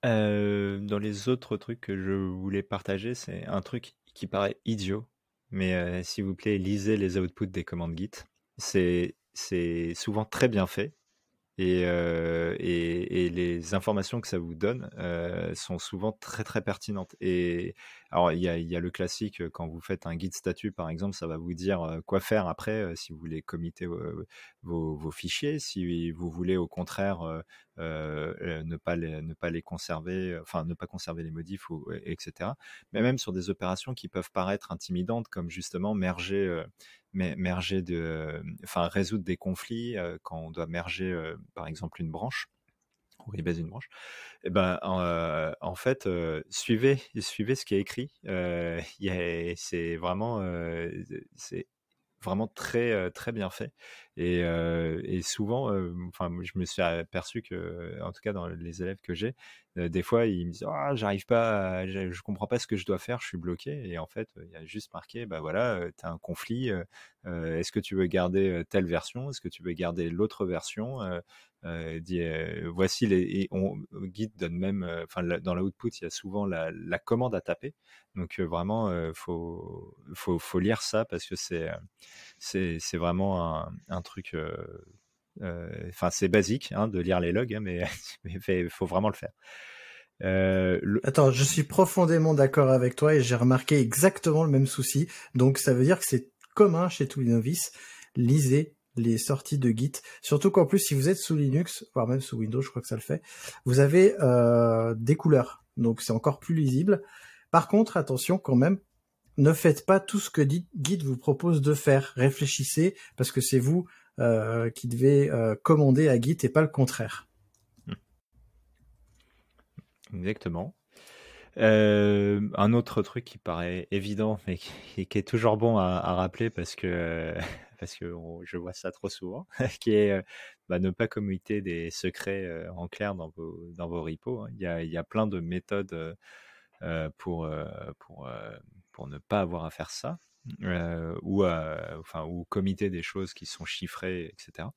Dans les autres trucs que je voulais partager, c'est un truc qui paraît idiot, mais s'il vous plaît, lisez les outputs des commandes Git. C'est souvent très bien fait et, et, les informations que ça vous donne sont souvent très très pertinentes. Et alors il y a, y a, le classique quand vous faites un guide statut par exemple, ça va vous dire quoi faire après si vous voulez commiter vos, vos, fichiers, si vous voulez au contraire ne pas les ne pas les conserver, enfin ne pas conserver les modifs ou, etc. Mais même sur des opérations qui peuvent paraître intimidantes comme justement merger merger de, enfin résoudre des conflits quand on doit merger par exemple une branche ou rebase une branche. Eh ben en, fait suivez suivez ce qui est écrit. c'est vraiment c'est vraiment très très bien fait Et, souvent, enfin, je me suis aperçu que, en tout cas dans les élèves que j'ai, des fois ils me disent ah j'arrive pas, je, je comprends pas ce que je dois faire, je suis bloqué. Et en fait, il y a juste marqué bah voilà, tu as un conflit. Est-ce que tu veux garder telle version Est-ce que tu veux garder l'autre version euh, dit, euh, voici les et on guide donne même enfin dans la output il y a souvent la, la commande à taper donc vraiment faut, faut faut lire ça parce que c'est c'est vraiment un, un truc enfin c'est basique hein, de lire les logs hein, mais il faut vraiment le faire euh, Attends, je suis profondément d'accord avec toi et j'ai remarqué exactement le même souci. Donc ça veut dire que c'est commun chez tous les novices. Lisez les sorties de Git. Surtout qu'en plus, si vous êtes sous Linux, voire même sous Windows, je crois que ça le fait, vous avez euh, des couleurs. Donc c'est encore plus lisible. Par contre, attention quand même, ne faites pas tout ce que Git vous propose de faire. Réfléchissez, parce que c'est vous euh, qui devez euh, commander à Git et pas le contraire. Exactement. un autre truc qui paraît évident, mais qui, est toujours bon à rappeler parce que parce que je vois ça trop souvent, qui est bah, ne pas communiquer des secrets en clair dans vos, dans vos repos. Hein. Il, y a, il y a plein de méthodes pour, pour, pour ne pas avoir à faire ça, ou, enfin, ou comiter des choses qui sont chiffrées, etc.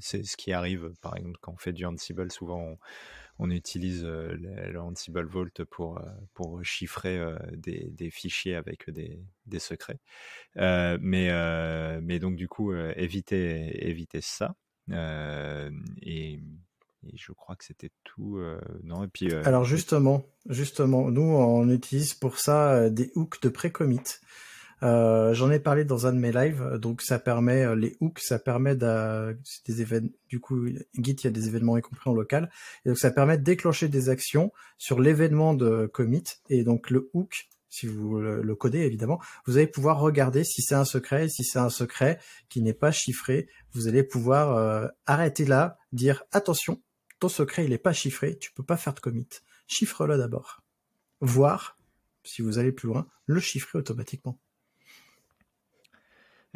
c'est ce qui arrive, par exemple, quand on fait du Ansible, souvent on, on utilise le, Ansible Vault pour, pour chiffrer des, des, fichiers avec des, des secrets. mais, mais donc du coup, éviter, éviter ça. Et, je crois que c'était tout. non, et puis, Alors justement, justement, nous on utilise pour ça des hooks de pré-commit. Euh, J'en ai parlé dans un de mes lives, donc ça permet euh, les hooks, ça permet des événements. Du coup, Git, il y a des événements y compris en local, et donc ça permet de déclencher des actions sur l'événement de commit. Et donc le hook, si vous le, codez évidemment, vous allez pouvoir regarder si c'est un secret, si c'est un secret qui n'est pas chiffré, vous allez pouvoir euh, arrêter là, dire attention, ton secret il n'est pas chiffré, tu peux pas faire de commit, chiffre-le d'abord, voire si vous allez plus loin, le chiffrer automatiquement.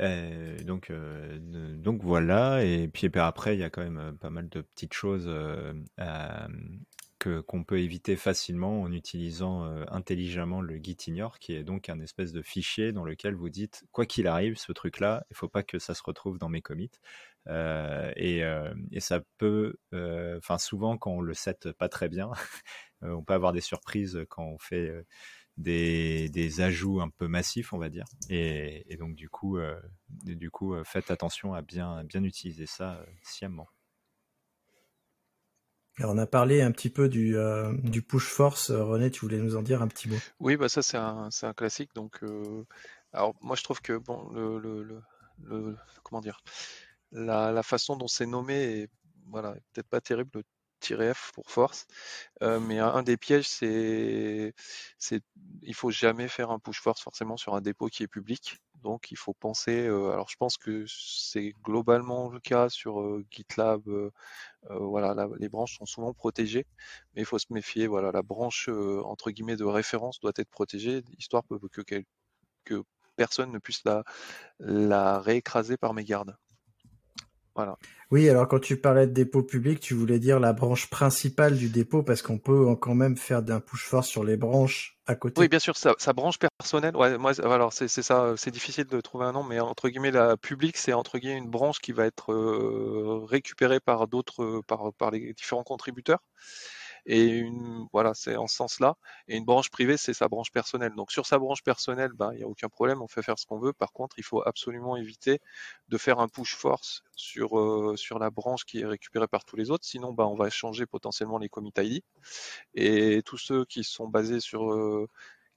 Euh, donc, euh, donc voilà. Et puis, après, il y a quand même euh, pas mal de petites choses que qu'on peut éviter facilement en utilisant intelligemment le gitignore, qui est donc un espèce de fichier dans lequel vous dites quoi qu'il arrive, ce truc-là, il faut pas que ça se retrouve dans mes commits. et, et, ça peut, enfin souvent quand on le set pas très bien, on peut avoir des surprises quand on fait des, ajouts un peu massifs, on va dire. Et, donc, du coup, euh, du coup euh, faites attention à bien, bien utiliser ça euh, sciemment. on a parlé un petit peu du, du push force. René, tu voulais nous en dire un petit mot? Oui, bah ça c'est un, un, classique. Donc, alors moi je trouve que bon, le, le, comment dire, la, la façon dont c'est nommé est voilà, peut-être pas terrible F pour force. mais un, des pièges, c'est, il faut jamais faire un push force forcément sur un dépôt qui est public. Donc, il faut penser. alors, je pense que c'est globalement le cas sur GitLab. voilà, les branches sont souvent protégées, mais il faut se méfier. Voilà, la branche entre guillemets de référence doit être protégée, histoire que personne ne puisse la, la réécraser par mégarde. Oui, alors quand tu parlais de dépôt public, tu voulais dire la branche principale du dépôt parce qu'on peut quand même faire d'un push force sur les branches à côté. Oui, bien sûr, sa, branche personnelle. Ouais, moi, alors c'est ça, c'est difficile de trouver un nom, mais entre guillemets, la publique, c'est entre guillemets une branche qui va être euh, récupérée par d'autres, par, par les différents contributeurs. Et une, voilà, c'est en ce sens-là. Et une branche privée, c'est sa branche personnelle. Donc sur sa branche personnelle, ben, il n'y a aucun problème, on fait faire ce qu'on veut. Par contre, il faut absolument éviter de faire un push force sur, euh, sur la branche qui est récupérée par tous les autres. Sinon, ben, on va changer potentiellement les commit ID. Et tous ceux qui sont basés sur euh,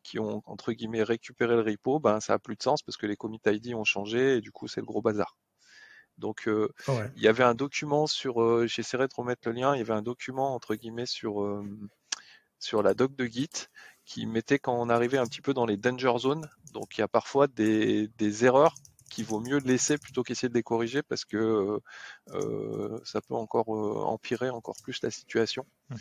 qui ont entre guillemets récupéré le repo, ben ça a plus de sens parce que les commit ID ont changé et du coup c'est le gros bazar. Donc, euh, il y avait un document sur, euh, j'essaierai de remettre le lien, il y avait un document entre guillemets sur, euh, sur la doc de Git qui mettait quand on arrivait un petit peu dans les danger zones. Donc, il y a parfois des, des erreurs qu'il vaut mieux laisser plutôt qu'essayer de les corriger parce que ça peut encore empirer encore plus la situation. Mmh.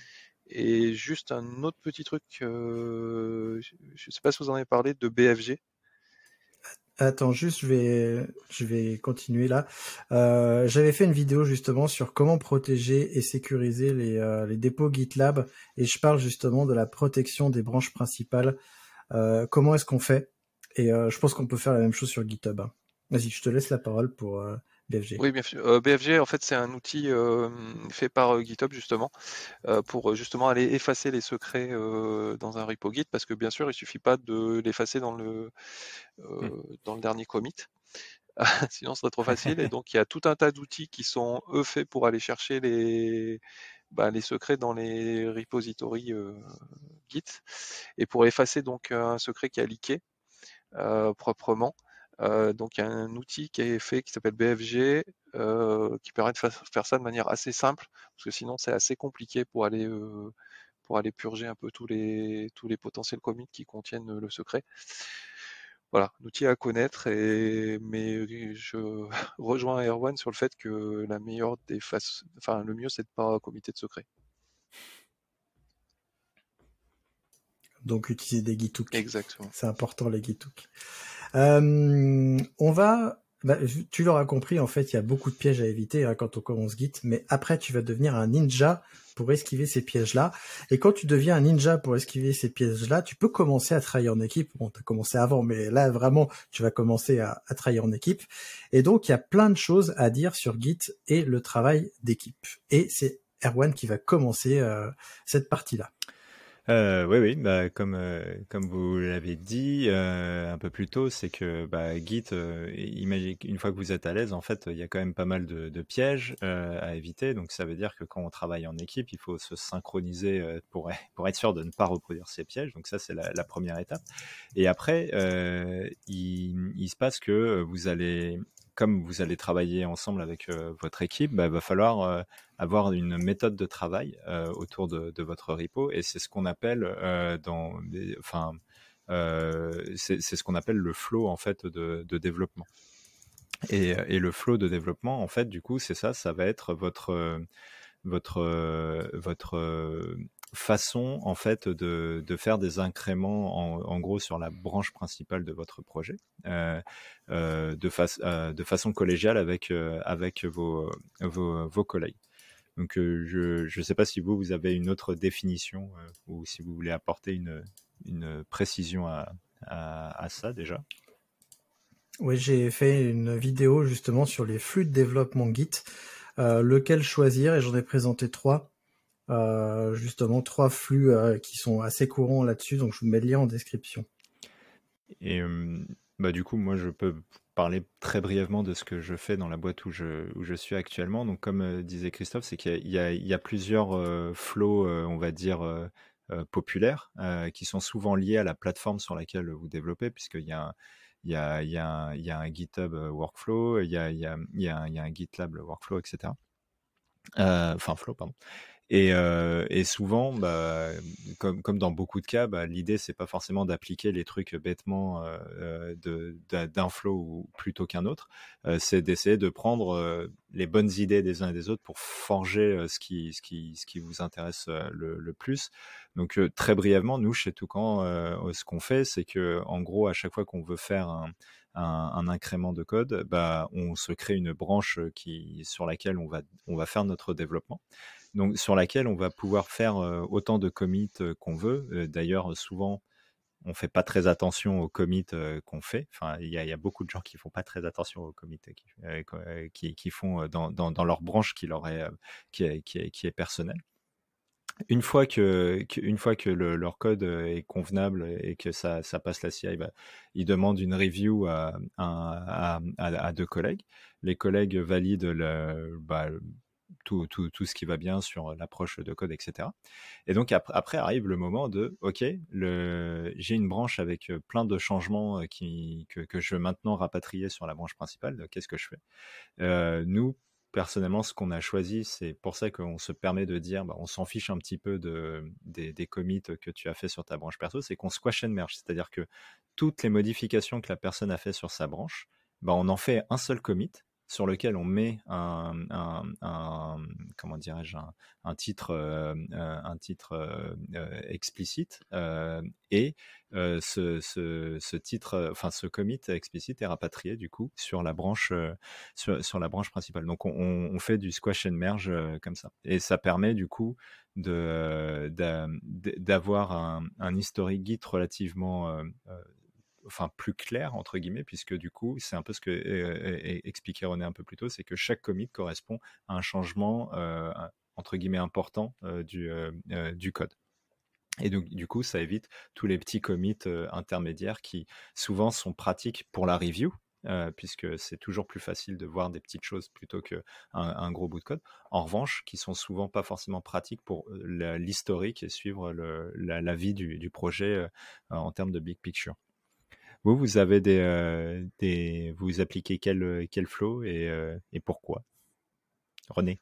Et juste un autre petit truc, je ne sais pas si vous en avez parlé, de BFG. Attends, juste, je vais, je vais continuer là. Euh, J'avais fait une vidéo justement sur comment protéger et sécuriser les, euh, les dépôts GitLab et je parle justement de la protection des branches principales. Euh, comment est-ce qu'on fait? Et euh, je pense qu'on peut faire la même chose sur GitHub. hein. Vas-y, je te laisse la parole pour euh, BFG. Oui, bien sûr. Euh, BFG, en fait, c'est un outil euh, fait par euh, GitHub justement euh, pour justement aller effacer les secrets dans un repo Git parce que bien sûr, il suffit pas de l'effacer dans le dans le dernier commit. Sinon, ce serait trop facile. Et donc, il y a tout un tas d'outils qui sont eux faits pour aller chercher les bah, les secrets dans les repositories Git et pour effacer donc un secret qui a leaké proprement. Euh, donc il y a un outil qui est fait qui s'appelle BFG euh, qui permet de fa- faire ça de manière assez simple parce que sinon c'est assez compliqué pour aller euh, pour aller purger un peu tous les tous les potentiels commits qui contiennent le secret. Voilà, un outil à connaître et mais je rejoins Erwan sur le fait que la meilleure des faces, enfin le mieux c'est de pas committer de secret. Donc utiliser des gitooks. Exactement. C'est important les gitooks. Euh, on va, bah, tu l'auras compris, en fait, il y a beaucoup de pièges à éviter hein, quand on commence Git, mais après tu vas devenir un ninja pour esquiver ces pièges-là. Et quand tu deviens un ninja pour esquiver ces pièges-là, tu peux commencer à travailler en équipe. Bon, tu as commencé avant, mais là vraiment, tu vas commencer à, à travailler en équipe. Et donc, il y a plein de choses à dire sur Git et le travail d'équipe. Et c'est Erwan qui va commencer euh, cette partie-là. Euh, oui, oui, bah, comme, euh, comme vous l'avez dit euh, un peu plus tôt, c'est que bah, Git, euh, imagine une fois que vous êtes à l'aise, en fait, il y a quand même pas mal de, de pièges euh, à éviter. Donc, ça veut dire que quand on travaille en équipe, il faut se synchroniser euh, pour, pour être sûr de ne pas reproduire ces pièges. Donc, ça, c'est la, la première étape. Et après, il, il se passe que vous allez comme vous allez travailler ensemble avec euh, votre équipe, bah, il va falloir euh, avoir une méthode de travail euh, autour de, votre repo, et c'est ce qu'on appelle dans, enfin, c'est ce qu'on appelle le flow en fait de, de développement. Et, et, le flow de développement, en fait, du coup, c'est ça, ça va être votre votre votre façon en fait de, de, faire des incréments en, en, gros sur la branche principale de votre projet euh, euh, de, fa euh, de, façon collégiale avec, avec vos, vos, vos, collègues. Donc je ne sais pas si vous, vous avez une autre définition ou si vous voulez apporter une, une précision à, à, à ça déjà. Oui, j'ai fait une vidéo justement sur les flux de développement Git, lequel choisir et j'en ai présenté trois. Euh, justement trois flux euh, qui sont assez courants là-dessus, donc je vous mets le lien en description. Et euh, bah, du coup, moi, je peux parler très brièvement de ce que je fais dans la boîte où je, suis actuellement. Donc, comme disait Christophe, c'est qu'il y, a plusieurs flows, on va dire, populaires, qui sont souvent liés à la plateforme sur laquelle vous développez, puisqu'il y a un, y GitHub Workflow, il y a, un, GitLab Workflow, etc. Enfin, Flow, pardon. Et, euh, et, souvent, bah, comme, dans beaucoup de cas, bah, l'idée c'est pas forcément d'appliquer les trucs bêtement euh, d'un flow plutôt qu'un autre. Euh, c'est d'essayer de prendre euh, les bonnes idées des uns et des autres pour forger euh, ce qui, vous intéresse le, plus. Donc très brièvement, nous chez Toucan, ce qu'on fait, c'est que en gros, à chaque fois qu'on veut faire un, incrément de code, bah, on se crée une branche sur laquelle on va faire notre développement donc sur laquelle on va pouvoir faire euh, autant de commits qu'on veut. D'ailleurs, souvent, on fait pas très attention aux commits qu'on fait. Enfin, il y, a beaucoup de gens qui font pas très attention aux commits qui, qui, font dans, dans, leur branche qui leur est, qui est, qui est, personnelle. Une fois que, une fois que le, leur code est convenable et que ça, ça passe la CI, bah, ils demandent une review à, à, deux collègues. Les collègues valident le, bah, tout, tout, tout, ce qui va bien sur l'approche de code, etc. Et donc après, arrive le moment de, ok, j'ai une branche avec plein de changements qui, que, je veux maintenant rapatrier sur la branche principale. Qu'est-ce que je fais? Nous, personnellement, ce qu'on a choisi, c'est pour ça qu'on se permet de dire, bah, on s'en fiche un petit peu de, des, des, commits que tu as fait sur ta branche perso, c'est qu'on squash and merge, c'est-à-dire que toutes les modifications que la personne a fait sur sa branche, bah, on en fait un seul commit sur lequel on met un, comment dirais-je un, titre euh, euh, explicite euh, et euh, ce, titre, euh, enfin ce commit explicite est rapatrié du coup sur la branche, euh, sur, la branche principale. Donc on, fait du squash and merge comme ça, et ça permet du coup de d'avoir un, un, historique Git relativement enfin plus clair entre guillemets puisque du coup c'est un peu ce que expliquait René un peu plus tôt c'est que chaque commit correspond à un changement entre guillemets important du, du code et donc, du coup, ça évite tous les petits commits intermédiaires qui souvent sont pratiques pour la review, puisque c'est toujours plus facile de voir des petites choses plutôt qu'un un gros bout de code. En revanche, qui sont souvent pas forcément pratiques pour l'historique et suivre la, vie du projet en termes de big picture. Vous, vous avez des, des vous appliquez quel, quel flow et, et pourquoi? René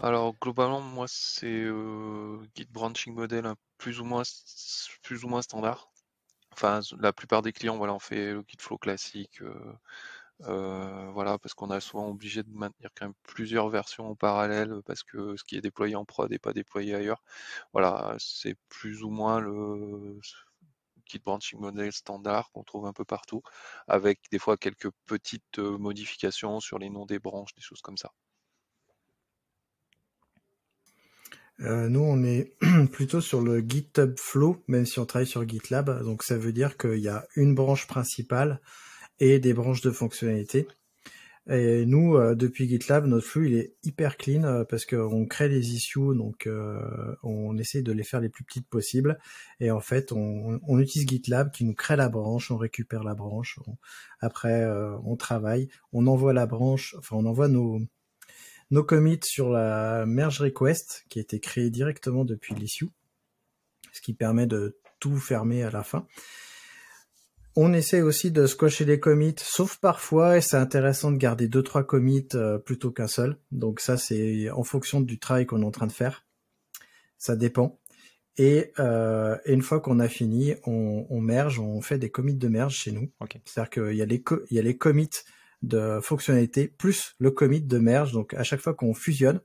alors globalement, moi c'est euh, Git branching model plus ou moins plus ou moins standard. Enfin, la plupart des clients, voilà, on fait le Git flow classique. Euh, euh, voilà, parce qu'on a souvent obligé de maintenir quand même plusieurs versions en parallèle parce que ce qui est déployé en prod n'est pas déployé ailleurs. Voilà, c'est plus ou moins le Git branching model standard qu'on trouve un peu partout, avec des fois quelques petites modifications sur les noms des branches, des choses comme ça. Euh, nous, on est plutôt sur le GitHub Flow, même si on travaille sur GitLab. Donc, ça veut dire qu'il y a une branche principale et des branches de fonctionnalités. Et nous, euh, depuis GitLab, notre flux il est hyper clean euh, parce qu'on crée des issues, donc on essaie de les faire les plus petites possibles. Et en fait, on, on utilise GitLab qui nous crée la branche, on récupère la branche. après, on travaille, on envoie la branche, enfin on envoie nos, nos commits sur la merge request qui a été créée directement depuis l'issue, ce qui permet de tout fermer à la fin. On essaie aussi de squasher les commits, sauf parfois, et c'est intéressant de garder deux trois commits euh, plutôt qu'un seul. Donc ça, c'est en fonction du travail qu'on est en train de faire. Ça dépend. Et, euh, une fois qu'on a fini, on, on, merge, on fait des commits de merge chez nous. C'est-à-dire qu'il y a les il y a les commits de fonctionnalité plus le commit de merge. Donc à chaque fois qu'on fusionne,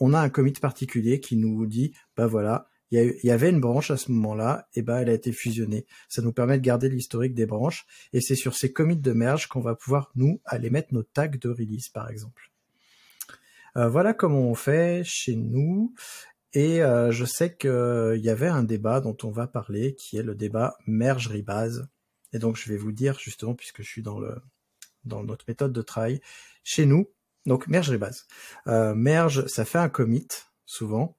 on a un commit particulier qui nous dit, bah voilà, il y, avait une branche à ce moment-là, et bah elle a été fusionnée. Ça nous permet de garder l'historique des branches, et c'est sur ces commits de merge qu'on va pouvoir nous aller mettre nos tags de release, par exemple. Euh, voilà comment on fait chez nous. Et euh, je sais qu'il y avait un débat dont on va parler, qui est le débat merge rebase. Et donc je vais vous dire justement, puisque je suis dans le dans notre méthode de travail. Chez nous, donc merge rebase. Euh, merge, ça fait un commit, souvent,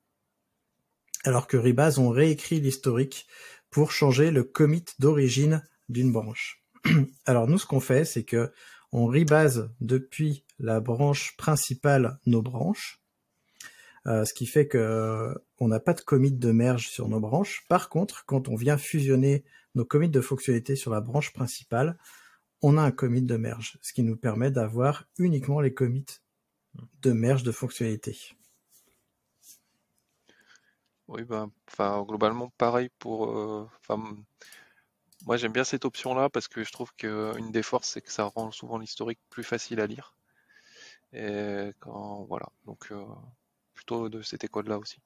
alors que rebase, on réécrit l'historique pour changer le commit d'origine d'une branche. Alors nous, ce qu'on fait, c'est que on rebase depuis la branche principale nos branches, euh, ce qui fait que euh, on n'a pas de commit de merge sur nos branches. Par contre, quand on vient fusionner nos commits de fonctionnalité sur la branche principale, on a un commit de merge, ce qui nous permet d'avoir uniquement les commits de merge de fonctionnalité. Oui, ben, enfin, globalement, pareil pour. Euh, moi, j'aime bien cette option-là parce que je trouve qu'une des forces, c'est que ça rend souvent l'historique plus facile à lire. Et quand, voilà. Donc, euh, plutôt de cette école-là aussi.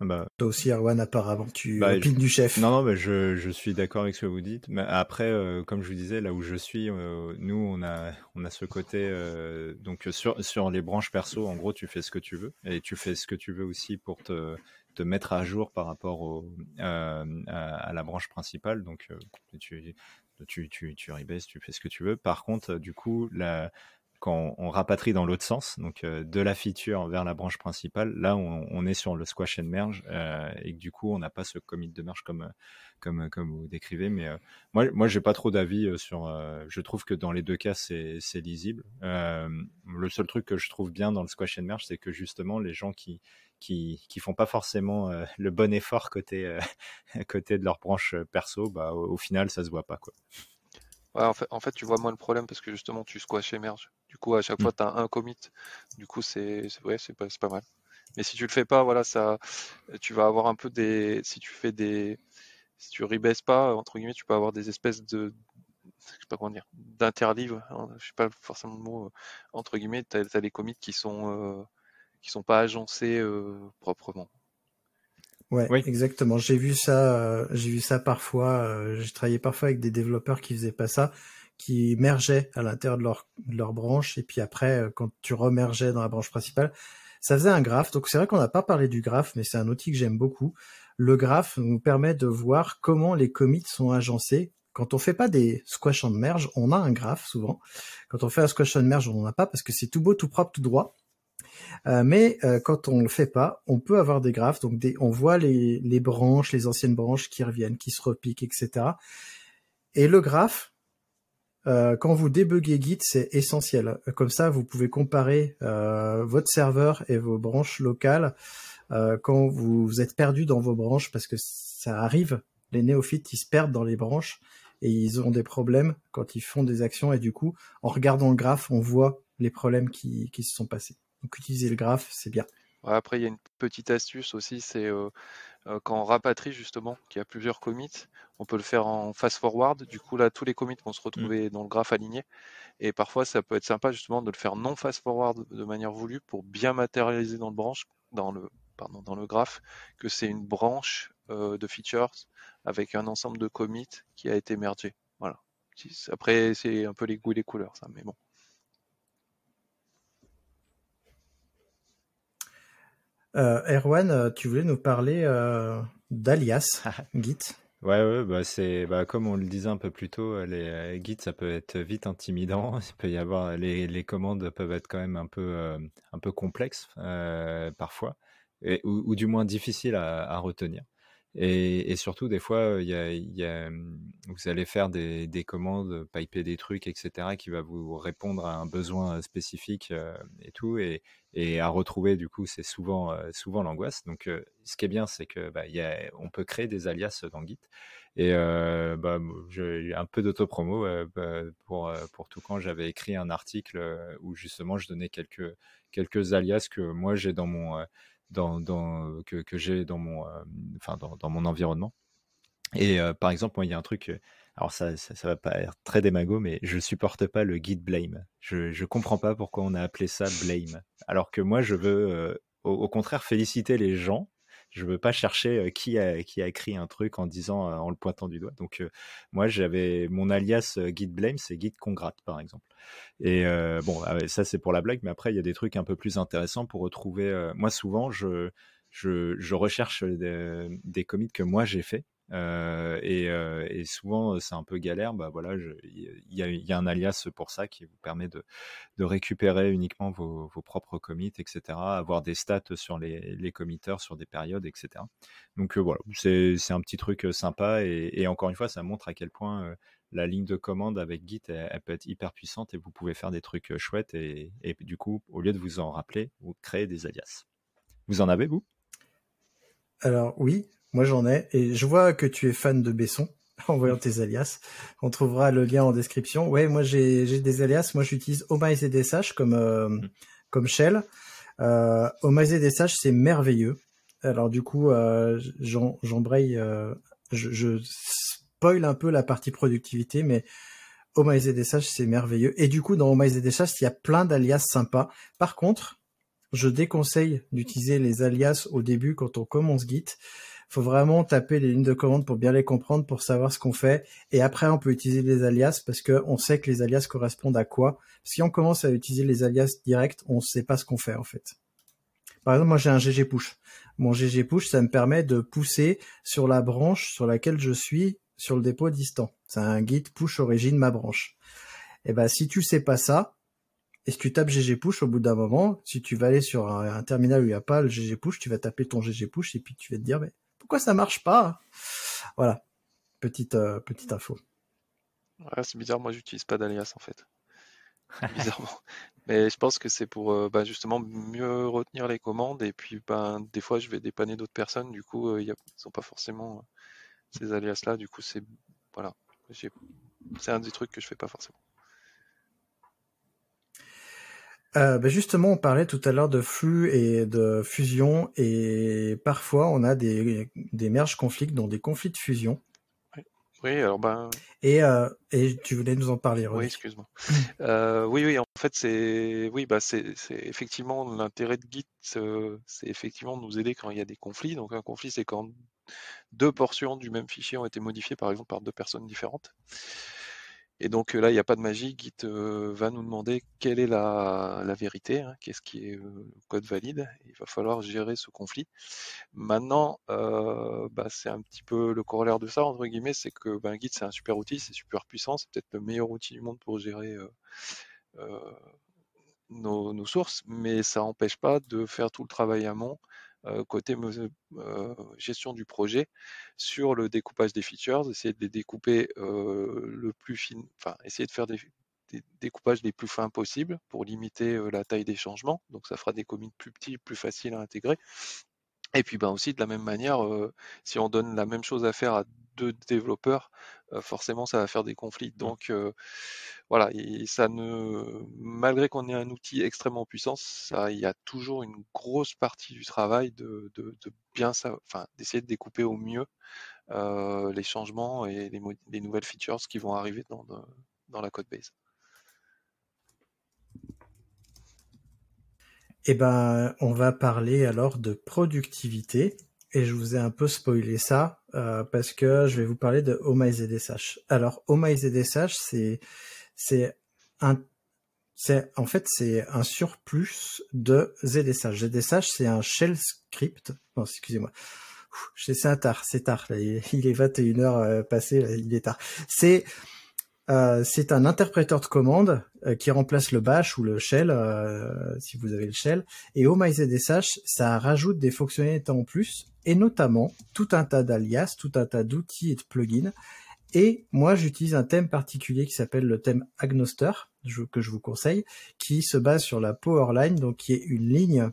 Bah, Toi aussi, Erwan, apparemment, tu bah, du chef. Non, non, mais je, je suis d'accord avec ce que vous dites. Mais après, euh, comme je vous disais, là où je suis, euh, nous, on a, on a ce côté. Euh, donc, sur, sur les branches perso, en gros, tu fais ce que tu veux. Et tu fais ce que tu veux aussi pour te, te mettre à jour par rapport au, à, à, la branche principale. Donc, tu, tu, tu, tu tu fais ce que tu veux. Par contre, du coup, la, quand on, rapatrie dans l'autre sens, donc euh, de la feature vers la branche principale, là on, est sur le squash and merge euh, et du coup on n'a pas ce commit de merge comme vous décrivez. Mais euh, moi moi j'ai pas trop d'avis sur. je trouve que dans les deux cas c'est lisible. le seul truc que je trouve bien dans le squash and merge, c'est que justement les gens qui qui font pas forcément le bon effort côté côté de leur branche perso, bah au, final ça se voit pas quoi en, fait, en fait, tu vois moins le problème parce que justement, tu squash et merge. Du coup, à chaque fois, mm. tu as un commit. Du coup, c'est ouais, c'est pas, pas mal. Mais si tu le fais pas, voilà, ça, tu vas avoir un peu des. Si tu fais des. Si tu rebaisses pas, entre guillemets, tu peux avoir des espèces de. Je sais pas comment dire. D'interlive. Hein, je sais pas forcément le mot. Entre guillemets, tu as, les commits qui sont. Euh, qui sont pas agencés euh, proprement. Ouais, Oui. exactement. J'ai vu ça, euh, j'ai vu ça parfois. euh, j'ai travaillé parfois avec des développeurs qui faisaient pas ça, qui mergeaient à l'intérieur de leur, branche, et puis après, euh, quand tu remergeais dans la branche principale, ça faisait un graphe. Donc c'est vrai qu'on n'a pas parlé du graphe, mais c'est un outil que j'aime beaucoup. Le graphe nous permet de voir comment les commits sont agencés. Quand on fait pas des squash and merge, on a un graphe souvent. Quand on fait un squash and merge, on n'en a pas parce que c'est tout beau, tout propre, tout droit. Euh, mais euh, quand on le fait pas, on peut avoir des graphes. Donc on voit les, les branches, les anciennes branches qui reviennent, qui se repiquent, etc. Et le graphe, euh, quand vous débuguez Git, c'est essentiel. Comme ça, vous pouvez comparer euh, votre serveur et vos branches locales euh, quand vous êtes perdu dans vos branches, parce que ça arrive. Les néophytes, ils se perdent dans les branches et ils ont des problèmes quand ils font des actions. Et du coup, en regardant le graphe, on voit les problèmes qui, qui se sont passés. Donc utiliser le graphe, c'est bien. Après, il y a une petite astuce aussi, c'est euh, quand on rapatrie justement, qu'il y a plusieurs commits, on peut le faire en fast-forward. Du coup, là, tous les commits vont se retrouver dans le graphe aligné. Et parfois, ça peut être sympa justement de le faire non fast-forward de manière voulue pour bien matérialiser dans le branche, dans le, pardon, dans le graphe, que c'est une branche euh, de features avec un ensemble de commits qui a été mergé. Voilà. Après, c'est un peu les goûts et les couleurs, ça, mais bon. Euh, Erwan, euh, tu voulais nous parler euh, d'alias Git? Ouais, ouais, bah c'est bah comme on le disait un peu plus tôt, les Git ça peut être vite intimidant. Il peut y avoir les, les commandes peuvent être quand même un peu euh, un peu complexes parfois, et, ou, ou du moins difficiles à, à retenir. Et, surtout des fois y y a, vous allez faire des, des commandes, piper des trucs, etc. qui va vous répondre à un besoin spécifique et tout, et, à retrouver du coup c'est souvent souvent l'angoisse. Donc ce qui est bien c'est que bah, peut créer des alias dans Git. Et bah, j'ai un peu d'autopromo bah, pour, pour tout quand j'avais écrit un article où justement je donnais quelques, quelques alias que moi j'ai dans mon, que, j'ai dans, mon, euh, dans, mon environnement. Et euh, par exemple, moi, il y a un truc, euh, alors ça, ça, va pas être très démago, mais je supporte pas le git blame. Je, je comprends pas pourquoi on a appelé ça blame. Alors que moi, je veux au contraire féliciter les gens. Je veux pas chercher qui a, écrit un truc en disant, en le pointant du doigt. Donc, moi, j'avais mon alias git blame, c'est git congrats, par exemple. Et bon, ah ça, c'est pour la blague, mais après, il y a des trucs un peu plus intéressants pour retrouver. moi, souvent, je, recherche des, des commits que moi j'ai fait. Euh, et, euh, et souvent euh, c'est un peu galère. Bah voilà, il y, a, un alias pour ça qui vous permet de, récupérer uniquement vos, propres commits, etc. Avoir des stats sur les, les sur des périodes, etc. Donc voilà, c'est un petit truc sympa et, encore une fois, ça montre à quel point la ligne de commande avec Git peut être hyper puissante et vous pouvez faire des trucs chouettes et, et du coup, au lieu de vous en rappeler, vous créez des alias. Vous en avez vous? Alors oui, moi j'en ai, et je vois que tu es fan de Besson en voyant tes alias. On trouvera le lien en description. Ouais, moi j'ai des alias. Moi j'utilise OmizeDSH comme euh, comme shell. Euh, OmizeDSH c'est merveilleux. Alors du coup, euh, j'embraye, euh, je, je spoil un peu la partie productivité, mais OmizeDSH c'est merveilleux. Et du coup, dans OmizeDSH, il y a plein d'alias sympas. Par contre, je déconseille d'utiliser les alias au début quand on commence Git. Faut vraiment taper les lignes de commande pour bien les comprendre, pour savoir ce qu'on fait. Et après, on peut utiliser les alias parce que on sait que les alias correspondent à quoi. Si on commence à utiliser les alias directs, on sait pas ce qu'on fait en fait. Par exemple, moi j'ai un GG push. Mon GG push, ça me permet de pousser sur la branche sur laquelle je suis sur le dépôt distant. C'est un git push origine ma branche. Et ben si tu sais pas ça, et si tu tapes GG push au bout d'un moment, si tu vas aller sur un, un terminal où il n'y a pas le GG push, tu vas taper ton GG push et puis tu vas te dire mais pourquoi ça marche pas? Voilà, petite euh, petite info. C'est bizarre, moi j'utilise pas d'alias en fait. Bizarrement. Mais je pense que c'est pour euh, bah, justement mieux retenir les commandes et puis ben, des fois je vais dépanner d'autres personnes, du coup euh, y a, ils sont pas forcément ces alias là, du coup c'est voilà, c'est un des trucs que je fais pas forcément. Euh, ben justement, on parlait tout à l'heure de flux et de fusion, et parfois on a des, des merges conflits, donc des conflits de fusion. Oui, alors ben. Et, euh, et tu voulais nous en parler, René. Oui, excuse-moi. euh, oui, oui, en fait, c'est oui, bah c'est effectivement l'intérêt de Git, c'est effectivement de nous aider quand il y a des conflits. Donc un conflit, c'est quand deux portions du même fichier ont été modifiées, par exemple, par deux personnes différentes. Et donc là, il n'y a pas de magie. Git euh, va nous demander quelle est la, vérité, hein, qu'est-ce qui est euh, code valide. Il va falloir gérer ce conflit. Maintenant, euh, bah, c'est un petit peu le corollaire de ça, entre guillemets, c'est que ben, Git, c'est un super outil, c'est super puissant, c'est peut-être le meilleur outil du monde pour gérer nos, nos, sources, mais ça n'empêche pas de faire tout le travail amont euh, côté euh, gestion du projet sur le découpage des features, essayer de les découper euh, le plus fin, essayer de faire des, découpages les plus fins possibles pour limiter la taille des changements. Donc ça fera des commits plus petits, plus faciles à intégrer. Et puis ben aussi de la même manière, si on donne la même chose à faire à deux développeurs, forcément ça va faire des conflits. Mmh. Donc voilà, et ça ne, malgré qu'on ait un outil extrêmement puissant, ça, il y a toujours une grosse partie du travail de, de, de bien, enfin d'essayer de découper au mieux les changements et les, les, nouvelles features qui vont arriver dans, dans la code base. Eh ben, on va parler alors de productivité. Et je vous ai un peu spoilé ça euh, parce que je vais vous parler de OMyZDSH. Alors OMyZDSH, c'est c'est un c'est en fait c'est un surplus de ZSH. ZSH c'est un shell script. Non, excusez-moi. C'est tard, c'est tard. il est 21 heures euh, passées, il est tard. C'est euh, c'est un interpréteur de commande euh, qui remplace le bash ou le shell euh, si vous avez le shell. Et au MyZSH, ça rajoute des fonctionnalités en plus et notamment tout un tas d'alias, tout un tas d'outils et de plugins. Et moi, j'utilise un thème particulier qui s'appelle le thème Agnoster, que je vous conseille, qui se base sur la Powerline, donc qui est une ligne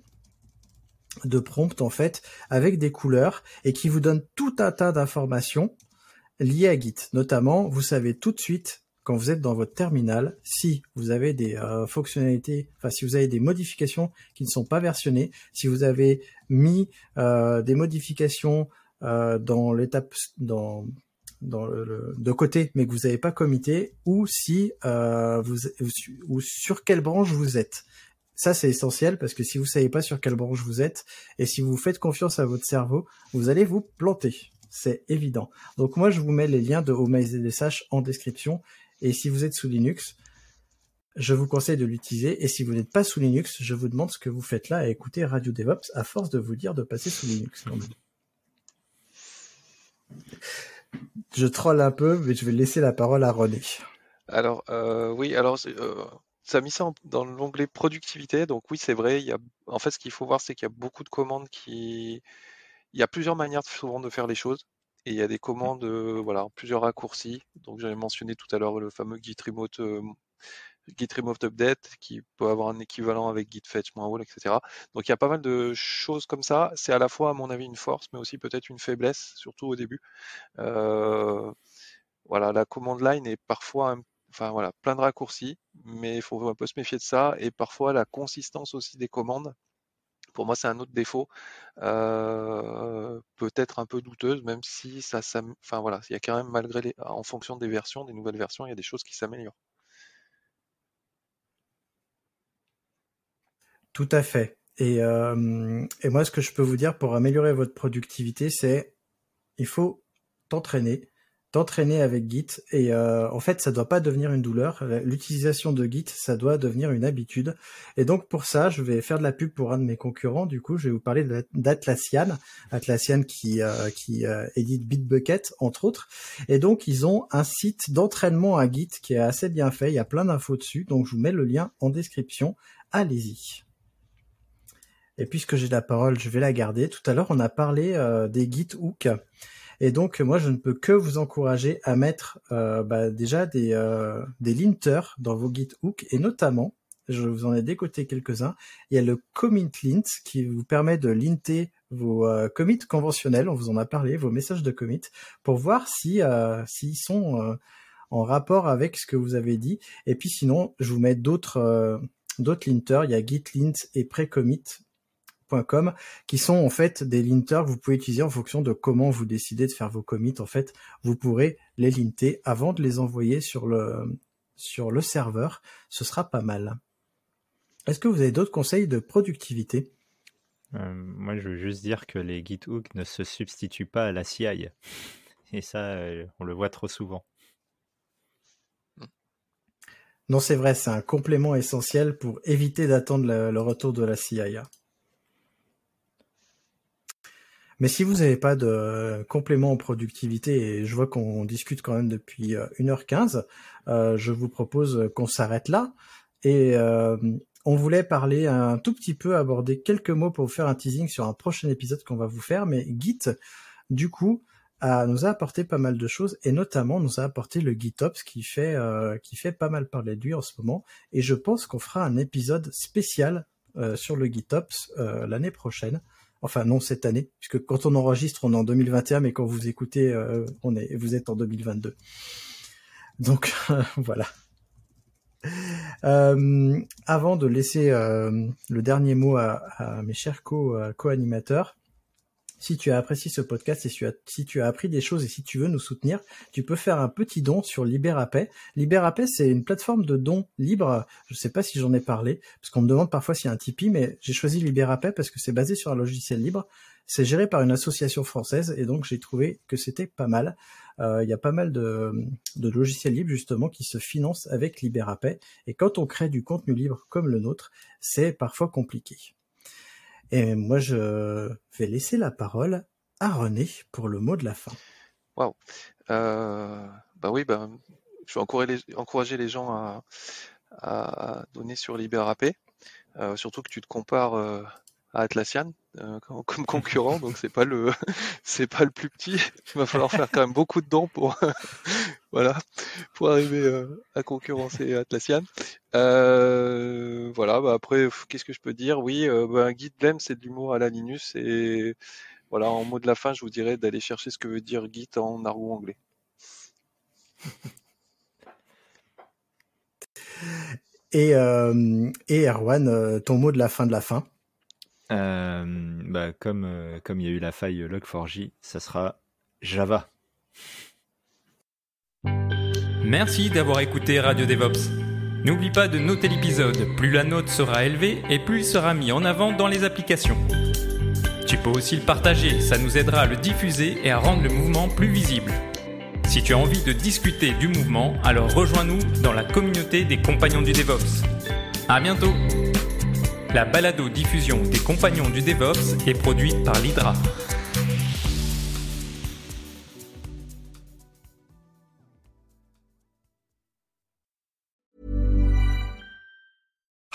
de prompt en fait avec des couleurs et qui vous donne tout un tas d'informations liées à Git. Notamment, vous savez tout de suite quand vous êtes dans votre terminal, si vous avez des euh, fonctionnalités, enfin si vous avez des modifications qui ne sont pas versionnées, si vous avez mis euh, des modifications euh, dans l'étape dans dans le, de côté, mais que vous n'avez pas commité, ou si vous ou sur quelle branche vous êtes. Ça c'est essentiel parce que si vous savez pas sur quelle branche vous êtes et si vous faites confiance à votre cerveau, vous allez vous planter. C'est évident. Donc moi je vous mets les liens de OMSDSH en description et si vous êtes sous Linux, je vous conseille de l'utiliser. Et si vous n'êtes pas sous Linux, je vous demande ce que vous faites là à écouter Radio DevOps à force de vous dire de passer sous Linux. Je troll un peu, mais je vais laisser la parole à René. Alors, euh, oui, alors, euh, ça a mis ça dans l'onglet productivité. Donc, oui, c'est vrai. Il y a, en fait, ce qu'il faut voir, c'est qu'il y a beaucoup de commandes qui. Il y a plusieurs manières souvent de faire les choses. Et il y a des commandes, euh, voilà, plusieurs raccourcis. Donc j'avais mentionné tout à l'heure le fameux git remote, euh, git remote update qui peut avoir un équivalent avec git fetch -all, etc. Donc il y a pas mal de choses comme ça. C'est à la fois à mon avis une force, mais aussi peut-être une faiblesse, surtout au début. Euh, voilà, la commande line est parfois enfin voilà, plein de raccourcis, mais il faut un peu se méfier de ça. Et parfois la consistance aussi des commandes pour moi, c'est un autre défaut, peut-être un peu douteuse, même si ça, ça, enfin voilà, il y a quand même malgré les, en fonction des versions, des nouvelles versions, il y a des choses qui s'améliorent. Tout à fait. Et, et moi, ce que je peux vous dire pour améliorer votre productivité, c'est il faut t'entraîner, d'entraîner avec Git et euh, en fait ça doit pas devenir une douleur. L'utilisation de Git ça doit devenir une habitude et donc pour ça je vais faire de la pub pour un de mes concurrents. Du coup je vais vous parler d'Atlassian, Atlassian qui euh, qui euh, édite Bitbucket entre autres et donc ils ont un site d'entraînement à Git qui est assez bien fait. Il y a plein d'infos dessus donc je vous mets le lien en description. Allez-y. Et puisque j'ai la parole, je vais la garder. Tout à l'heure, on a parlé des Git Hook. Et donc, moi, je ne peux que vous encourager à mettre euh, bah, déjà des, euh, des linters dans vos GitHook, et notamment, je vous en ai décoté quelques-uns, il y a le commit lint qui vous permet de linter vos euh, commits conventionnels, on vous en a parlé, vos messages de commit, pour voir si s'ils sont en rapport avec ce que vous avez dit. Et puis sinon, je vous mets d'autres d'autres linters, il y a gitlint et precommit qui sont en fait des linters que vous pouvez utiliser en fonction de comment vous décidez de faire vos commits. En fait, vous pourrez les linter avant de les envoyer sur le sur le serveur. Ce sera pas mal. Est-ce que vous avez d'autres conseils de productivité? Euh, Moi, je veux juste dire que les GitHook ne se substituent pas à la CI. Et ça, euh, on le voit trop souvent. Non, c'est vrai, c'est un complément essentiel pour éviter d'attendre le, retour de la CIA. Mais si vous n'avez pas de complément en productivité, et je vois qu'on discute quand même depuis 1h15, euh, euh, je vous propose qu'on s'arrête là. Et euh, on voulait parler un tout petit peu, aborder quelques mots pour vous faire un teasing sur un prochain épisode qu'on va vous faire. Mais Git, du coup, nous a apporté pas mal de choses et notamment nous a apporté le GitOps qui fait euh, qui fait pas mal parler de lui en ce moment et je pense qu'on fera un épisode spécial euh, sur le GitOps euh, l'année prochaine. Enfin non cette année puisque quand on enregistre on est en 2021 mais quand vous écoutez on est vous êtes en 2022. Donc voilà. avant de laisser le dernier mot à, à mes chers co-animateurs, si tu as apprécié ce podcast et si tu as, appris des choses et si tu veux nous soutenir, tu peux faire un petit don sur Liberapay. Liberapay, c'est une plateforme de dons libre. Je ne sais pas si j'en ai parlé, parce qu'on me demande parfois s'il y a un Tipeee, mais j'ai choisi Liberapay parce que c'est basé sur un logiciel libre. C'est géré par une association française et donc j'ai trouvé que c'était pas mal. Euh, il y a pas mal de, de, logiciels libres justement qui se financent avec Liberapay. Et quand on crée du contenu libre comme le nôtre, c'est parfois compliqué. Et moi, je vais laisser la parole à René pour le mot de la fin. Waouh. Euh, bah oui, bah, je vais encourager les, encourager les gens à, à donner sur LibreAP. Euh, surtout que tu te compares euh, à Atlassian euh, comme concurrent, donc c'est pas le c'est pas le plus petit. Il va falloir faire quand même beaucoup de dons pour voilà pour arriver euh, à concurrencer Atlassian. Euh, voilà. Bah après, qu'est-ce que je peux dire? Oui, bah, un guide blême, c'est de l'humour à la Linus et voilà. En mot de la fin, je vous dirais d'aller chercher ce que veut dire Git en argot anglais. Et, et Erwan, ton mot de la fin de la fin? Euh, bah, comme, euh, comme il y a eu la faille Log4j, ça sera Java. Merci d'avoir écouté Radio DevOps. N'oublie pas de noter l'épisode, plus la note sera élevée et plus il sera mis en avant dans les applications. Tu peux aussi le partager, ça nous aidera à le diffuser et à rendre le mouvement plus visible. Si tu as envie de discuter du mouvement, alors rejoins-nous dans la communauté des compagnons du DevOps. À bientôt! La balado-diffusion des compagnons du DevOps est produite par l'Hydra.